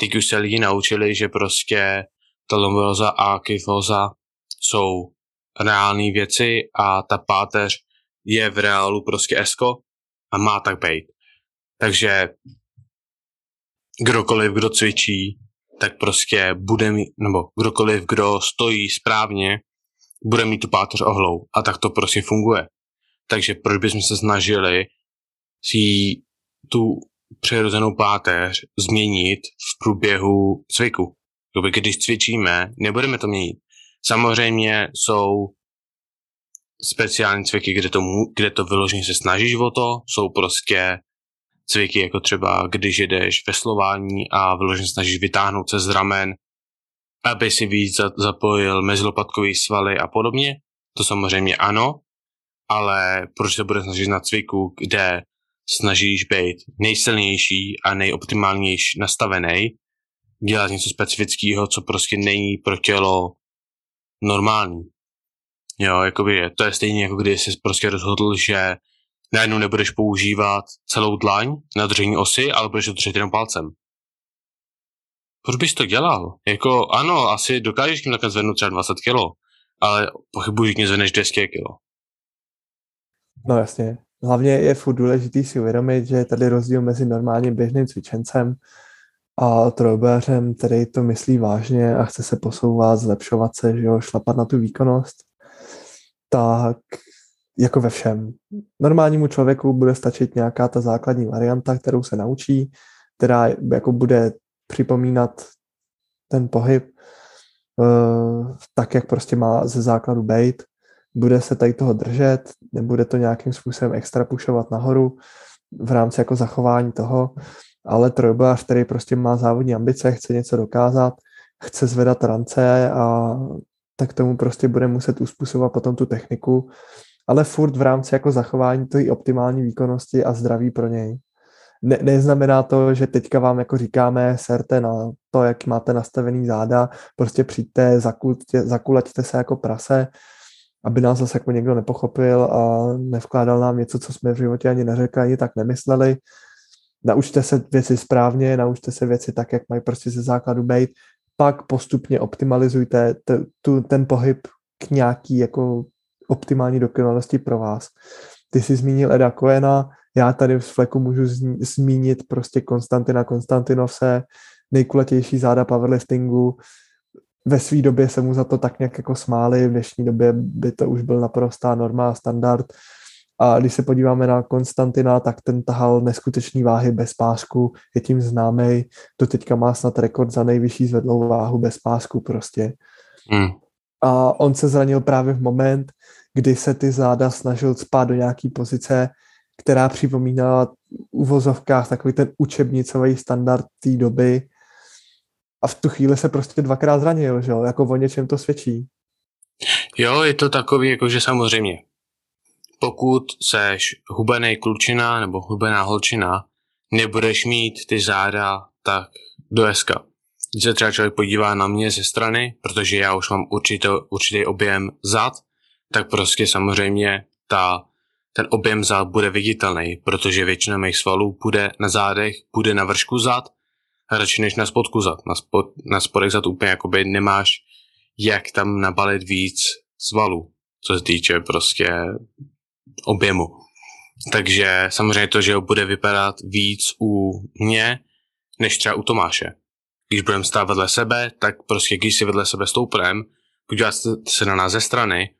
Speaker 1: teď už se lidi naučili, že prostě ta lomboza a kyfoza jsou reální věci a ta páteř je v reálu prostě esko a má tak být. Takže kdokoliv, kdo cvičí, tak prostě bude mít, nebo kdokoliv, kdo stojí správně, bude mít tu páteř ohlou. A tak to prostě funguje. Takže proč bychom se snažili si tu přirozenou páteř změnit v průběhu cviku. Když cvičíme, nebudeme to měnit. Samozřejmě jsou speciální cviky, kde to, kde to vyloženě se snažíš o to, jsou prostě cviky, jako třeba když jedeš veslování a vyloženě snažíš vytáhnout se z ramen, aby si víc zapojil mezilopatkový svaly a podobně. To samozřejmě ano, ale proč se bude snažit na cviku, kde snažíš být nejsilnější a nejoptimálnější nastavený, dělat něco specifického, co prostě není pro tělo normální. Jo, jakoby je, to je stejně jako když jsi prostě rozhodl, že najednou nebudeš používat celou dlaň na držení osy, ale budeš to držet jenom palcem. Proč bys to dělal? Jako ano, asi dokážeš tím takhle zvednout třeba 20 kg, ale pochybuji, že zvedneš 200 kg.
Speaker 2: No jasně. Hlavně je furt důležitý si uvědomit, že je tady rozdíl mezi normálním běžným cvičencem a trojbéřem, který to myslí vážně a chce se posouvat, zlepšovat se, že jo, šlapat na tu výkonnost, tak jako ve všem. Normálnímu člověku bude stačit nějaká ta základní varianta, kterou se naučí, která jako bude připomínat ten pohyb uh, tak, jak prostě má ze základu být. Bude se tady toho držet, nebude to nějakým způsobem extra pušovat nahoru v rámci jako zachování toho, ale trojbojář, který prostě má závodní ambice, chce něco dokázat, chce zvedat rance a tak tomu prostě bude muset uspůsobovat potom tu techniku, ale furt v rámci jako zachování té optimální výkonnosti a zdraví pro něj. Ne, neznamená to, že teďka vám jako říkáme, serte na to, jak máte nastavený záda, prostě přijďte, zakulte, zakulaťte se jako prase, aby nás zase jako někdo nepochopil a nevkládal nám něco, co jsme v životě ani neřekli, ani tak nemysleli. Naučte se věci správně, naučte se věci tak, jak mají prostě ze základu být, pak postupně optimalizujte t- tu, ten pohyb k nějaký jako optimální dokonalosti pro vás. Ty jsi zmínil Eda Koena, já tady v Fleku můžu zmínit prostě Konstantina Konstantinovse, nejkulatější záda powerliftingu. Ve své době se mu za to tak nějak jako smáli, v dnešní době by to už byl naprostá norma a standard. A když se podíváme na Konstantina, tak ten tahal neskutečný váhy bez pásku, je tím známý. To teďka má snad rekord za nejvyšší zvedlou váhu bez pásku prostě. Hmm. A on se zranil právě v moment, kdy se ty záda snažil spát do nějaký pozice, která připomínala v uvozovkách takový ten učebnicový standard té doby. A v tu chvíli se prostě dvakrát zranil, že jo? Jako o něčem to svědčí.
Speaker 1: Jo, je to takový, jakože samozřejmě pokud seš hubený klučina nebo hubená holčina, nebudeš mít ty záda tak do SK. Když se třeba člověk podívá na mě ze strany, protože já už mám určitý, určitý objem zad, tak prostě samozřejmě ta, ten objem zad bude viditelný, protože většina mých svalů bude na zádech, bude na vršku zad, radši než na spodku zad. Na, spod, na spodek zad úplně jakoby nemáš jak tam nabalit víc svalů, co se týče prostě objemu. Takže samozřejmě to, že bude vypadat víc u mě, než třeba u Tomáše. Když budeme stát vedle sebe, tak prostě když si vedle sebe stoupneme, podívat se na nás ze strany,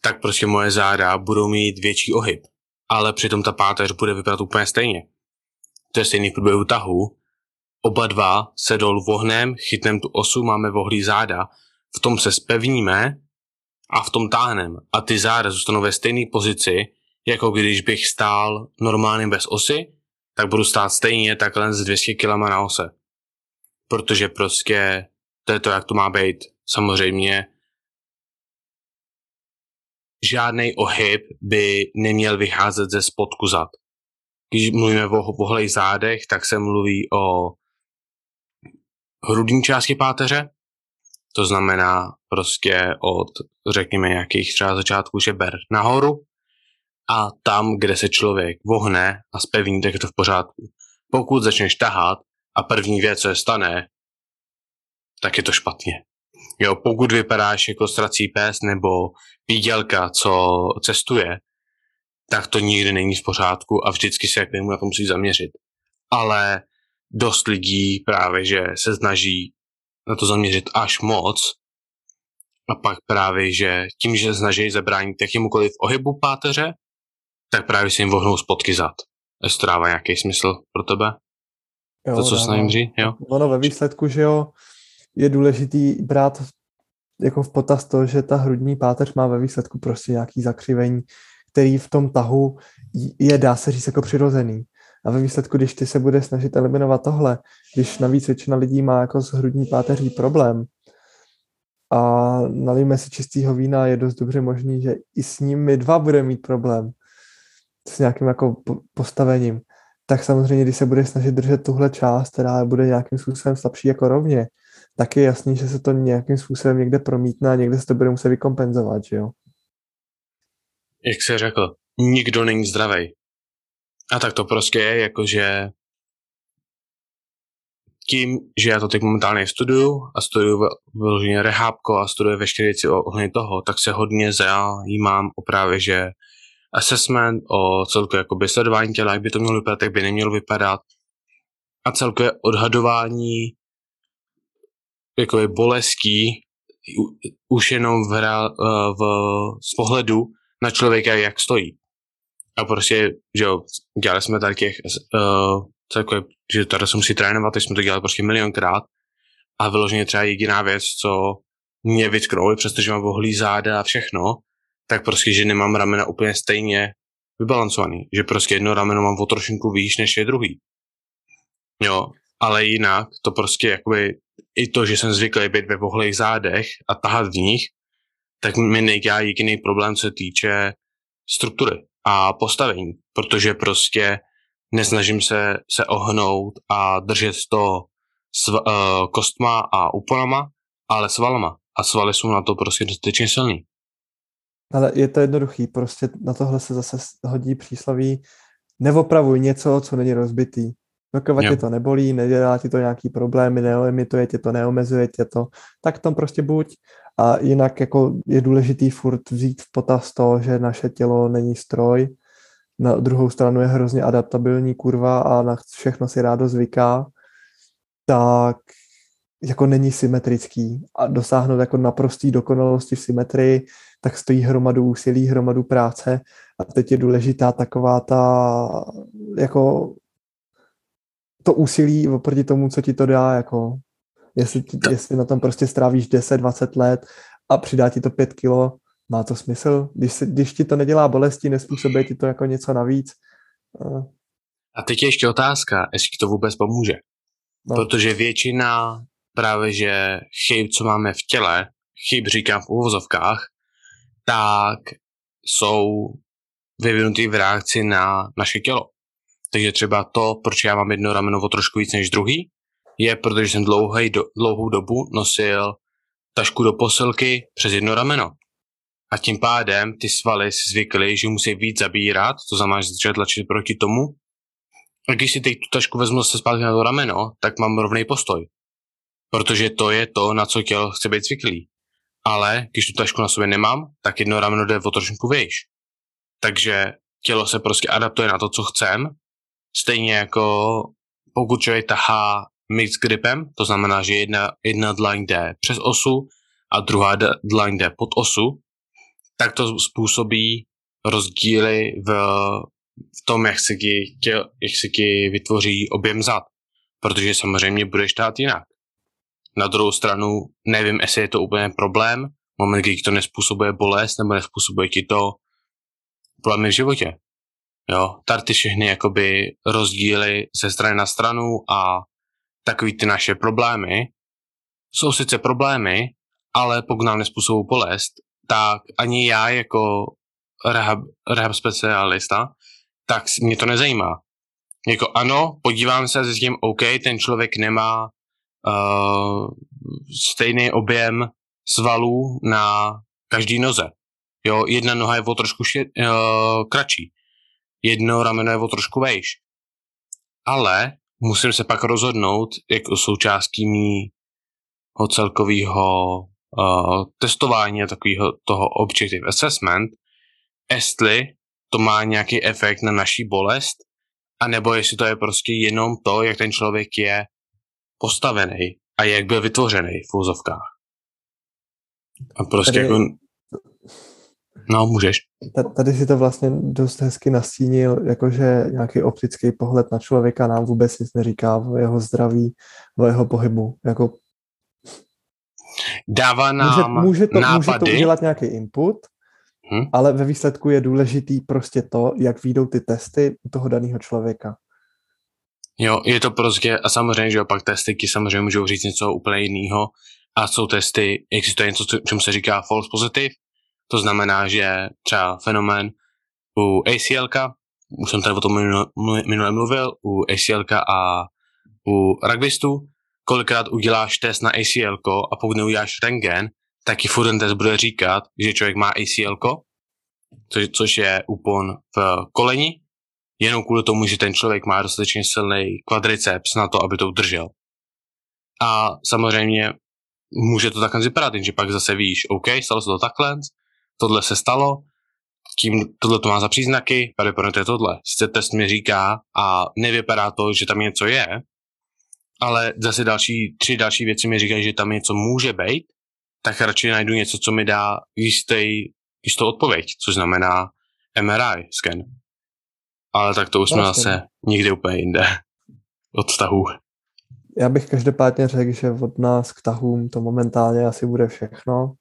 Speaker 1: tak prostě moje záda budou mít větší ohyb. Ale přitom ta páteř bude vypadat úplně stejně. To je stejný v průběhu tahu. Oba dva se dolů vohnem, chytneme tu osu, máme vohlý záda, v tom se spevníme a v tom táhnem a ty záda zůstanou ve stejné pozici, jako když bych stál normálně bez osy, tak budu stát stejně takhle s 200 kg na ose. Protože prostě to je to, jak to má být. Samozřejmě žádný ohyb by neměl vycházet ze spodku zad. Když mluvíme o, o zádech, tak se mluví o hrudní části páteře, to znamená prostě od, řekněme, nějakých třeba začátku žeber nahoru a tam, kde se člověk vohne a spevní, tak je to v pořádku. Pokud začneš tahat a první věc, co je stane, tak je to špatně. Jo, pokud vypadáš jako strací pes nebo pídělka, co cestuje, tak to nikdy není v pořádku a vždycky se k němu na to musí zaměřit. Ale dost lidí právě, že se snaží na to zaměřit až moc a pak právě, že tím, že snaží zabránit jakémukoliv ohybu páteře, tak právě si jim vohnou spotky zad. Jestli to dává nějaký smysl pro tebe? Jo, to, co jim říct, jo?
Speaker 2: Ono ve výsledku, že jo, je důležitý brát jako v potaz to, že ta hrudní páteř má ve výsledku prostě nějaký zakřivení, který v tom tahu je, dá se říct, jako přirozený. A ve výsledku, když ty se bude snažit eliminovat tohle, když navíc většina lidí má jako s hrudní páteří problém a nalijeme si čistého vína, je dost dobře možný, že i s ním my dva budeme mít problém s nějakým jako postavením. Tak samozřejmě, když se bude snažit držet tuhle část, která bude nějakým způsobem slabší jako rovně, tak je jasný, že se to nějakým způsobem někde promítne a někde se to bude muset vykompenzovat, že jo?
Speaker 1: Jak se řekl, nikdo není zdravý. A tak to prostě je, jakože tím, že já to teď momentálně studuju a studuju vyloženě rehábko a studuju veškeré věci ohledně toho, tak se hodně zajímám o právě, že assessment, o celkově jakoby sledování těla, jak by to mělo vypadat, jak by nemělo vypadat a celkově odhadování jakoby bolestí už jenom v, v, z pohledu na člověka, jak stojí. A prostě, že jo, dělali jsme tady těch, uh, celkově, že tady se musí trénovat, teď jsme to dělali prostě milionkrát a vyloženě třeba jediná věc, co mě vytknou, přestože mám vohlý záda a všechno, tak prostě, že nemám ramena úplně stejně vybalancovaný. Že prostě jedno rameno mám o trošinku výš, než je druhý. Jo, ale jinak to prostě jakoby i to, že jsem zvyklý být ve vohlých zádech a tahat v nich, tak mi nedělá jediný problém, co se týče struktury a postavení, protože prostě nesnažím se, se ohnout a držet to s uh, kostma a úponama, ale svalama. A svaly jsou na to prostě dostatečně silný.
Speaker 2: Ale je to jednoduchý, prostě na tohle se zase hodí přísloví neopravuj něco, co není rozbitý. Dokud tě to nebolí, nedělá ti to nějaký problémy, neolimituje tě to, neomezuje tě to, tak tam prostě buď. A jinak jako je důležitý furt vzít v potaz to, že naše tělo není stroj, na druhou stranu je hrozně adaptabilní kurva a na všechno si rádo zvyká, tak jako není symetrický a dosáhnout jako naprostý dokonalosti v symetrii, tak stojí hromadu úsilí, hromadu práce. A teď je důležitá taková ta jako to úsilí oproti tomu, co ti to dá, jako jestli, jestli na tom prostě strávíš 10-20 let a přidá ti to 5 kilo, má to smysl? Když, se, když ti to nedělá bolesti, nespůsobuje ti to jako něco navíc.
Speaker 1: A teď je ještě otázka, jestli to vůbec pomůže. No. Protože většina právě, že chyb, co máme v těle, chyb říkám v uvozovkách, tak jsou vyvinutý v reakci na naše tělo. Takže třeba to, proč já mám jedno rameno o trošku víc než druhý, je, protože jsem dlouhý, do, dlouhou dobu nosil tašku do posilky přes jedno rameno. A tím pádem ty svaly si zvykly, že musí víc zabírat, to znamená, že začne tlačit proti tomu. A když si teď tu tašku vezmu se zpátky na to rameno, tak mám rovný postoj. Protože to je to, na co tělo chce být zvyklý. Ale když tu tašku na sobě nemám, tak jedno rameno jde o trošku výš. Takže tělo se prostě adaptuje na to, co chcem. Stejně jako pokud člověk tahá mix gripem, to znamená, že jedna, jedna dlaň jde přes osu a druhá dlaň jde pod osu, tak to způsobí rozdíly v, v tom, jak se, ti, tě, jak se ti vytvoří objem zad. Protože samozřejmě budeš tát jinak. Na druhou stranu nevím, jestli je to úplně problém, moment, kdy to nespůsobuje bolest nebo nespůsobuje ti to problémy v životě. Jo, tady ty všechny jakoby rozdíly ze strany na stranu a takový ty naše problémy jsou sice problémy, ale pokud nám nespůsobují bolest, tak ani já jako rehab, rehab specialista, tak mě to nezajímá. Jako ano, podívám se a zjistím, OK, ten člověk nemá uh, stejný objem svalů na každý noze. Jo, jedna noha je o trošku šir, uh, kratší, jedno rameno je o trošku vejš. Ale musím se pak rozhodnout, jako součástí mýho celkového uh, testování a takového toho objective assessment, jestli to má nějaký efekt na naší bolest, anebo jestli to je prostě jenom to, jak ten člověk je postavený a jak byl vytvořený v úzovkách. A prostě
Speaker 2: Tady-
Speaker 1: jako... No, můžeš.
Speaker 2: Ta- Tady si to vlastně dost hezky nastínil, jakože nějaký optický pohled na člověka nám vůbec nic neříká o jeho zdraví, o jeho pohybu. Jako
Speaker 1: Dává
Speaker 2: může,
Speaker 1: nám
Speaker 2: může, to, může
Speaker 1: nápady.
Speaker 2: to udělat nějaký input,
Speaker 1: Hm?
Speaker 2: ale ve výsledku je důležitý prostě to, jak výjdou ty testy u toho daného člověka.
Speaker 1: Jo, je to prostě, a samozřejmě, že jo, pak testy ti samozřejmě můžou říct něco úplně jiného. A jsou testy, existuje něco, co- čemu se říká false positive, to znamená, že třeba fenomén u ACL, už jsem tady o tom minule, mluvil, u ACL a u rugbystů, kolikrát uděláš test na ACL a pokud neuděláš rengen, tak i furt ten test bude říkat, že člověk má ACL, což, což je úpon v koleni, jenom kvůli tomu, že ten člověk má dostatečně silný kvadriceps na to, aby to udržel. A samozřejmě může to takhle vypadat, jenže pak zase víš, OK, stalo se to takhle, tohle se stalo, tím tohle to má za příznaky, pravděpodobně to je tohle. Sice test mi říká a nevypadá to, že tam něco je, ale zase další, tři další věci mi říkají, že tam něco může být, tak radši najdu něco, co mi dá jistý, jistou odpověď, což znamená MRI scan. Ale tak to už jsme
Speaker 2: Vlastně.
Speaker 1: zase někde úplně jinde od vztahu.
Speaker 2: Já bych každopádně řekl, že od nás k tahům to momentálně asi bude všechno.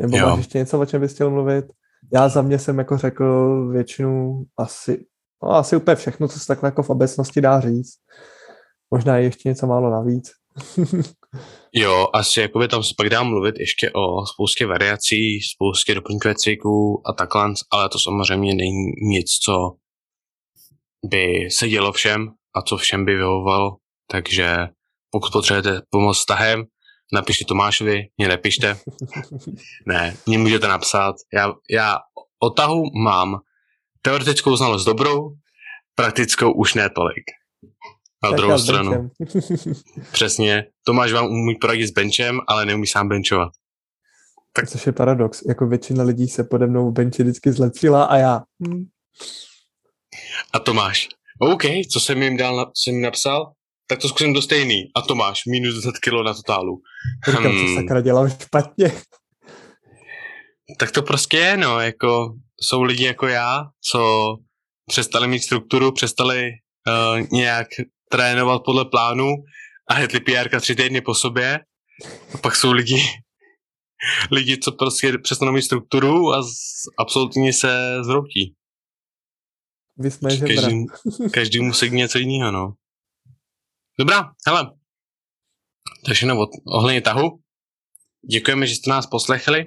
Speaker 2: Nebo
Speaker 1: Jo.
Speaker 2: máš ještě něco, o čem bys chtěl mluvit? Já za mě jsem jako řekl většinu asi, no asi úplně všechno, co se takhle jako v obecnosti dá říct. Možná je ještě něco málo navíc. <laughs>
Speaker 1: Jo, asi jakoby tam se pak dá mluvit ještě o spoustě variací, spoustě doplňkové cviků a takhle, ale to samozřejmě není nic, co by se dělo všem a co všem by vyhovovalo, takže pokud potřebujete pomoc s tahem, napište Tomášovi, mě nepište. Ne, mě můžete napsat. Já, já o tahu mám teoretickou znalost dobrou, praktickou už ne tolik. Na
Speaker 2: Tak
Speaker 1: druhou stranu. <laughs> Přesně. Tomáš vám umí poradit s benchem, ale neumí sám benchovat.
Speaker 2: Což je paradox. Jako většina lidí se pode mnou v benči vždycky zlepšila a já. Hm,
Speaker 1: A Tomáš. OK, co jsem jim dal, co jsem jim napsal? Tak to zkusím do stejný. A Tomáš, minus 10 kg na totálu.
Speaker 2: říkám, co
Speaker 1: Hmm.
Speaker 2: sakra dělám špatně.
Speaker 1: Tak to prostě je, no, jako jsou lidi jako já, co přestali mít strukturu, přestali uh, nějak trénovat podle plánu a hetli PR tři týdny po sobě. A pak jsou lidi, <laughs> lidi, co prostě přestanou mít strukturu a z, absolutně se zroutí.
Speaker 2: Vy jsme žebra.
Speaker 1: Každý, každý musí něco jiného, no. Dobrá, hele. Takže no, od- ohledně tahu. Děkujeme, že jste nás poslechli.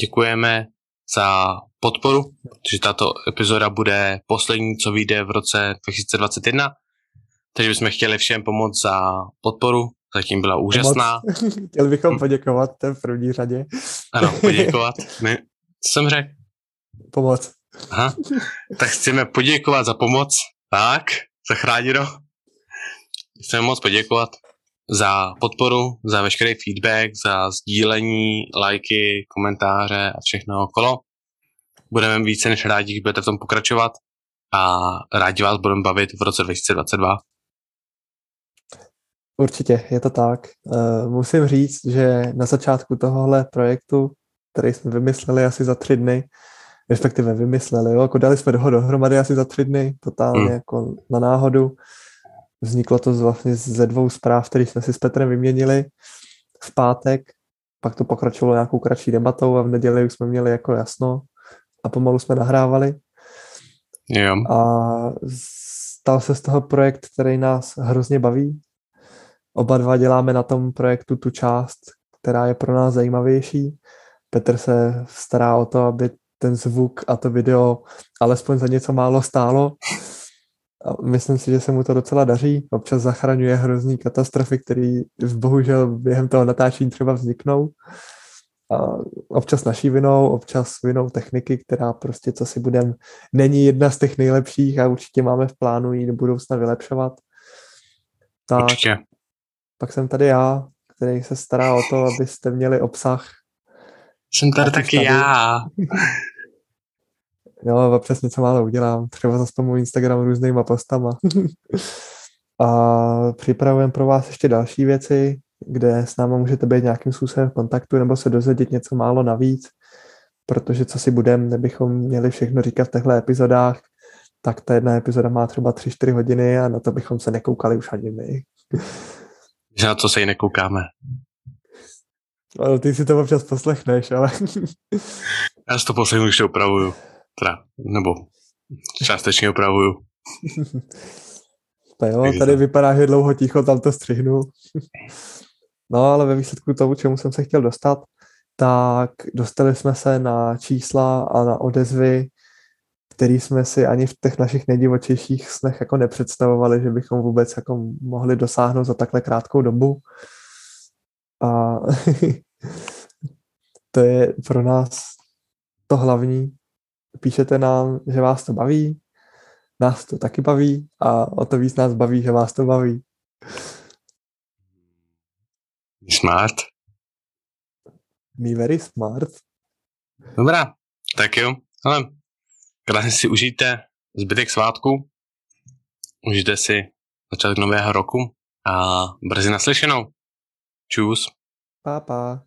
Speaker 1: Děkujeme za podporu, protože tato epizoda bude poslední, co vyjde v roce 2021. Takže bychom chtěli všem pomoct za podporu. Zatím byla úžasná. <laughs>
Speaker 2: Chtěli bychom poděkovat v první řadě.
Speaker 1: Ano, <laughs> poděkovat. Ne, co jsem řekl?
Speaker 2: Pomoc.
Speaker 1: Aha. Tak chceme poděkovat za pomoc. Tak, zachráněno. Chceme moc poděkovat za podporu, za veškerý feedback, za sdílení, lajky, komentáře a všechno okolo. Budeme více než rádi, když budete v tom pokračovat a rádi vás budeme bavit v roce 2022.
Speaker 2: Určitě, je to tak. Uh, musím říct, že na začátku tohohle projektu, který jsme vymysleli asi za tři dny, respektive vymysleli, jo, jako dali jsme ho dohromady asi za tři dny, totálně
Speaker 1: Hmm.
Speaker 2: jako na náhodu. Vzniklo to z, vlastně ze dvou zpráv, které jsme si s Petrem vyměnili v pátek. pak to pokračovalo nějakou kratší debatou a v neděli už jsme měli jako jasno a pomalu jsme nahrávali.
Speaker 1: Jo.
Speaker 2: A stal se z toho projekt, který nás hrozně baví. Oba dva děláme na tom projektu tu část, která je pro nás zajímavější. Petr se stará o to, aby ten zvuk a to video alespoň za něco málo stálo. A myslím si, že se mu to docela daří. Občas zachraňuje hrozný katastrofy, které bohužel během toho natáčení třeba vzniknou. A občas naší vinou, občas vinou techniky, která prostě, co si budem, není jedna z těch nejlepších a určitě máme v plánu ji do budoucna vylepšovat. Tak,
Speaker 1: Určitě.
Speaker 2: pak jsem tady já, který se stará o to, abyste měli obsah.
Speaker 1: Jsem tady taky
Speaker 2: tady.
Speaker 1: já. <laughs>
Speaker 2: Jo, občas něco málo udělám, třeba zaspamu Instagram různýma postama. <laughs> a připravujeme pro vás ještě další věci, kde s náma můžete být nějakým způsobem v kontaktu nebo se dozvědět něco málo navíc, protože co si budem, nebychom měli všechno říkat v těchto epizodách, tak ta jedna epizoda má třeba 3-4 hodiny a na to bychom se nekoukali už ani my.
Speaker 1: Že na to se i nekoukáme.
Speaker 2: Ale ty si to občas poslechneš, ale
Speaker 1: Já si to poslední už to upravuju. Teda, nebo částečně upravuju. <laughs>
Speaker 2: to jo, tady vypadá, že dlouho ticho, tam to střihnu. <laughs> No, ale ve výsledku toho, čemu jsem se chtěl dostat, tak dostali jsme se na čísla a na odezvy, který jsme si ani v těch našich nejdivočejších snech jako nepředstavovali, že bychom vůbec jako mohli dosáhnout za takhle krátkou dobu. A <laughs> to je pro nás to hlavní. Píšete nám, že vás to baví, nás to taky baví a o to víc nás baví, že vás to baví.
Speaker 1: Smart.
Speaker 2: Me very smart.
Speaker 1: Dobrá, tak jo. Ale krásně si užijte zbytek svátku. Užijte si začátek nového roku a brzy naslyšenou. Čus.
Speaker 2: Pa, pa.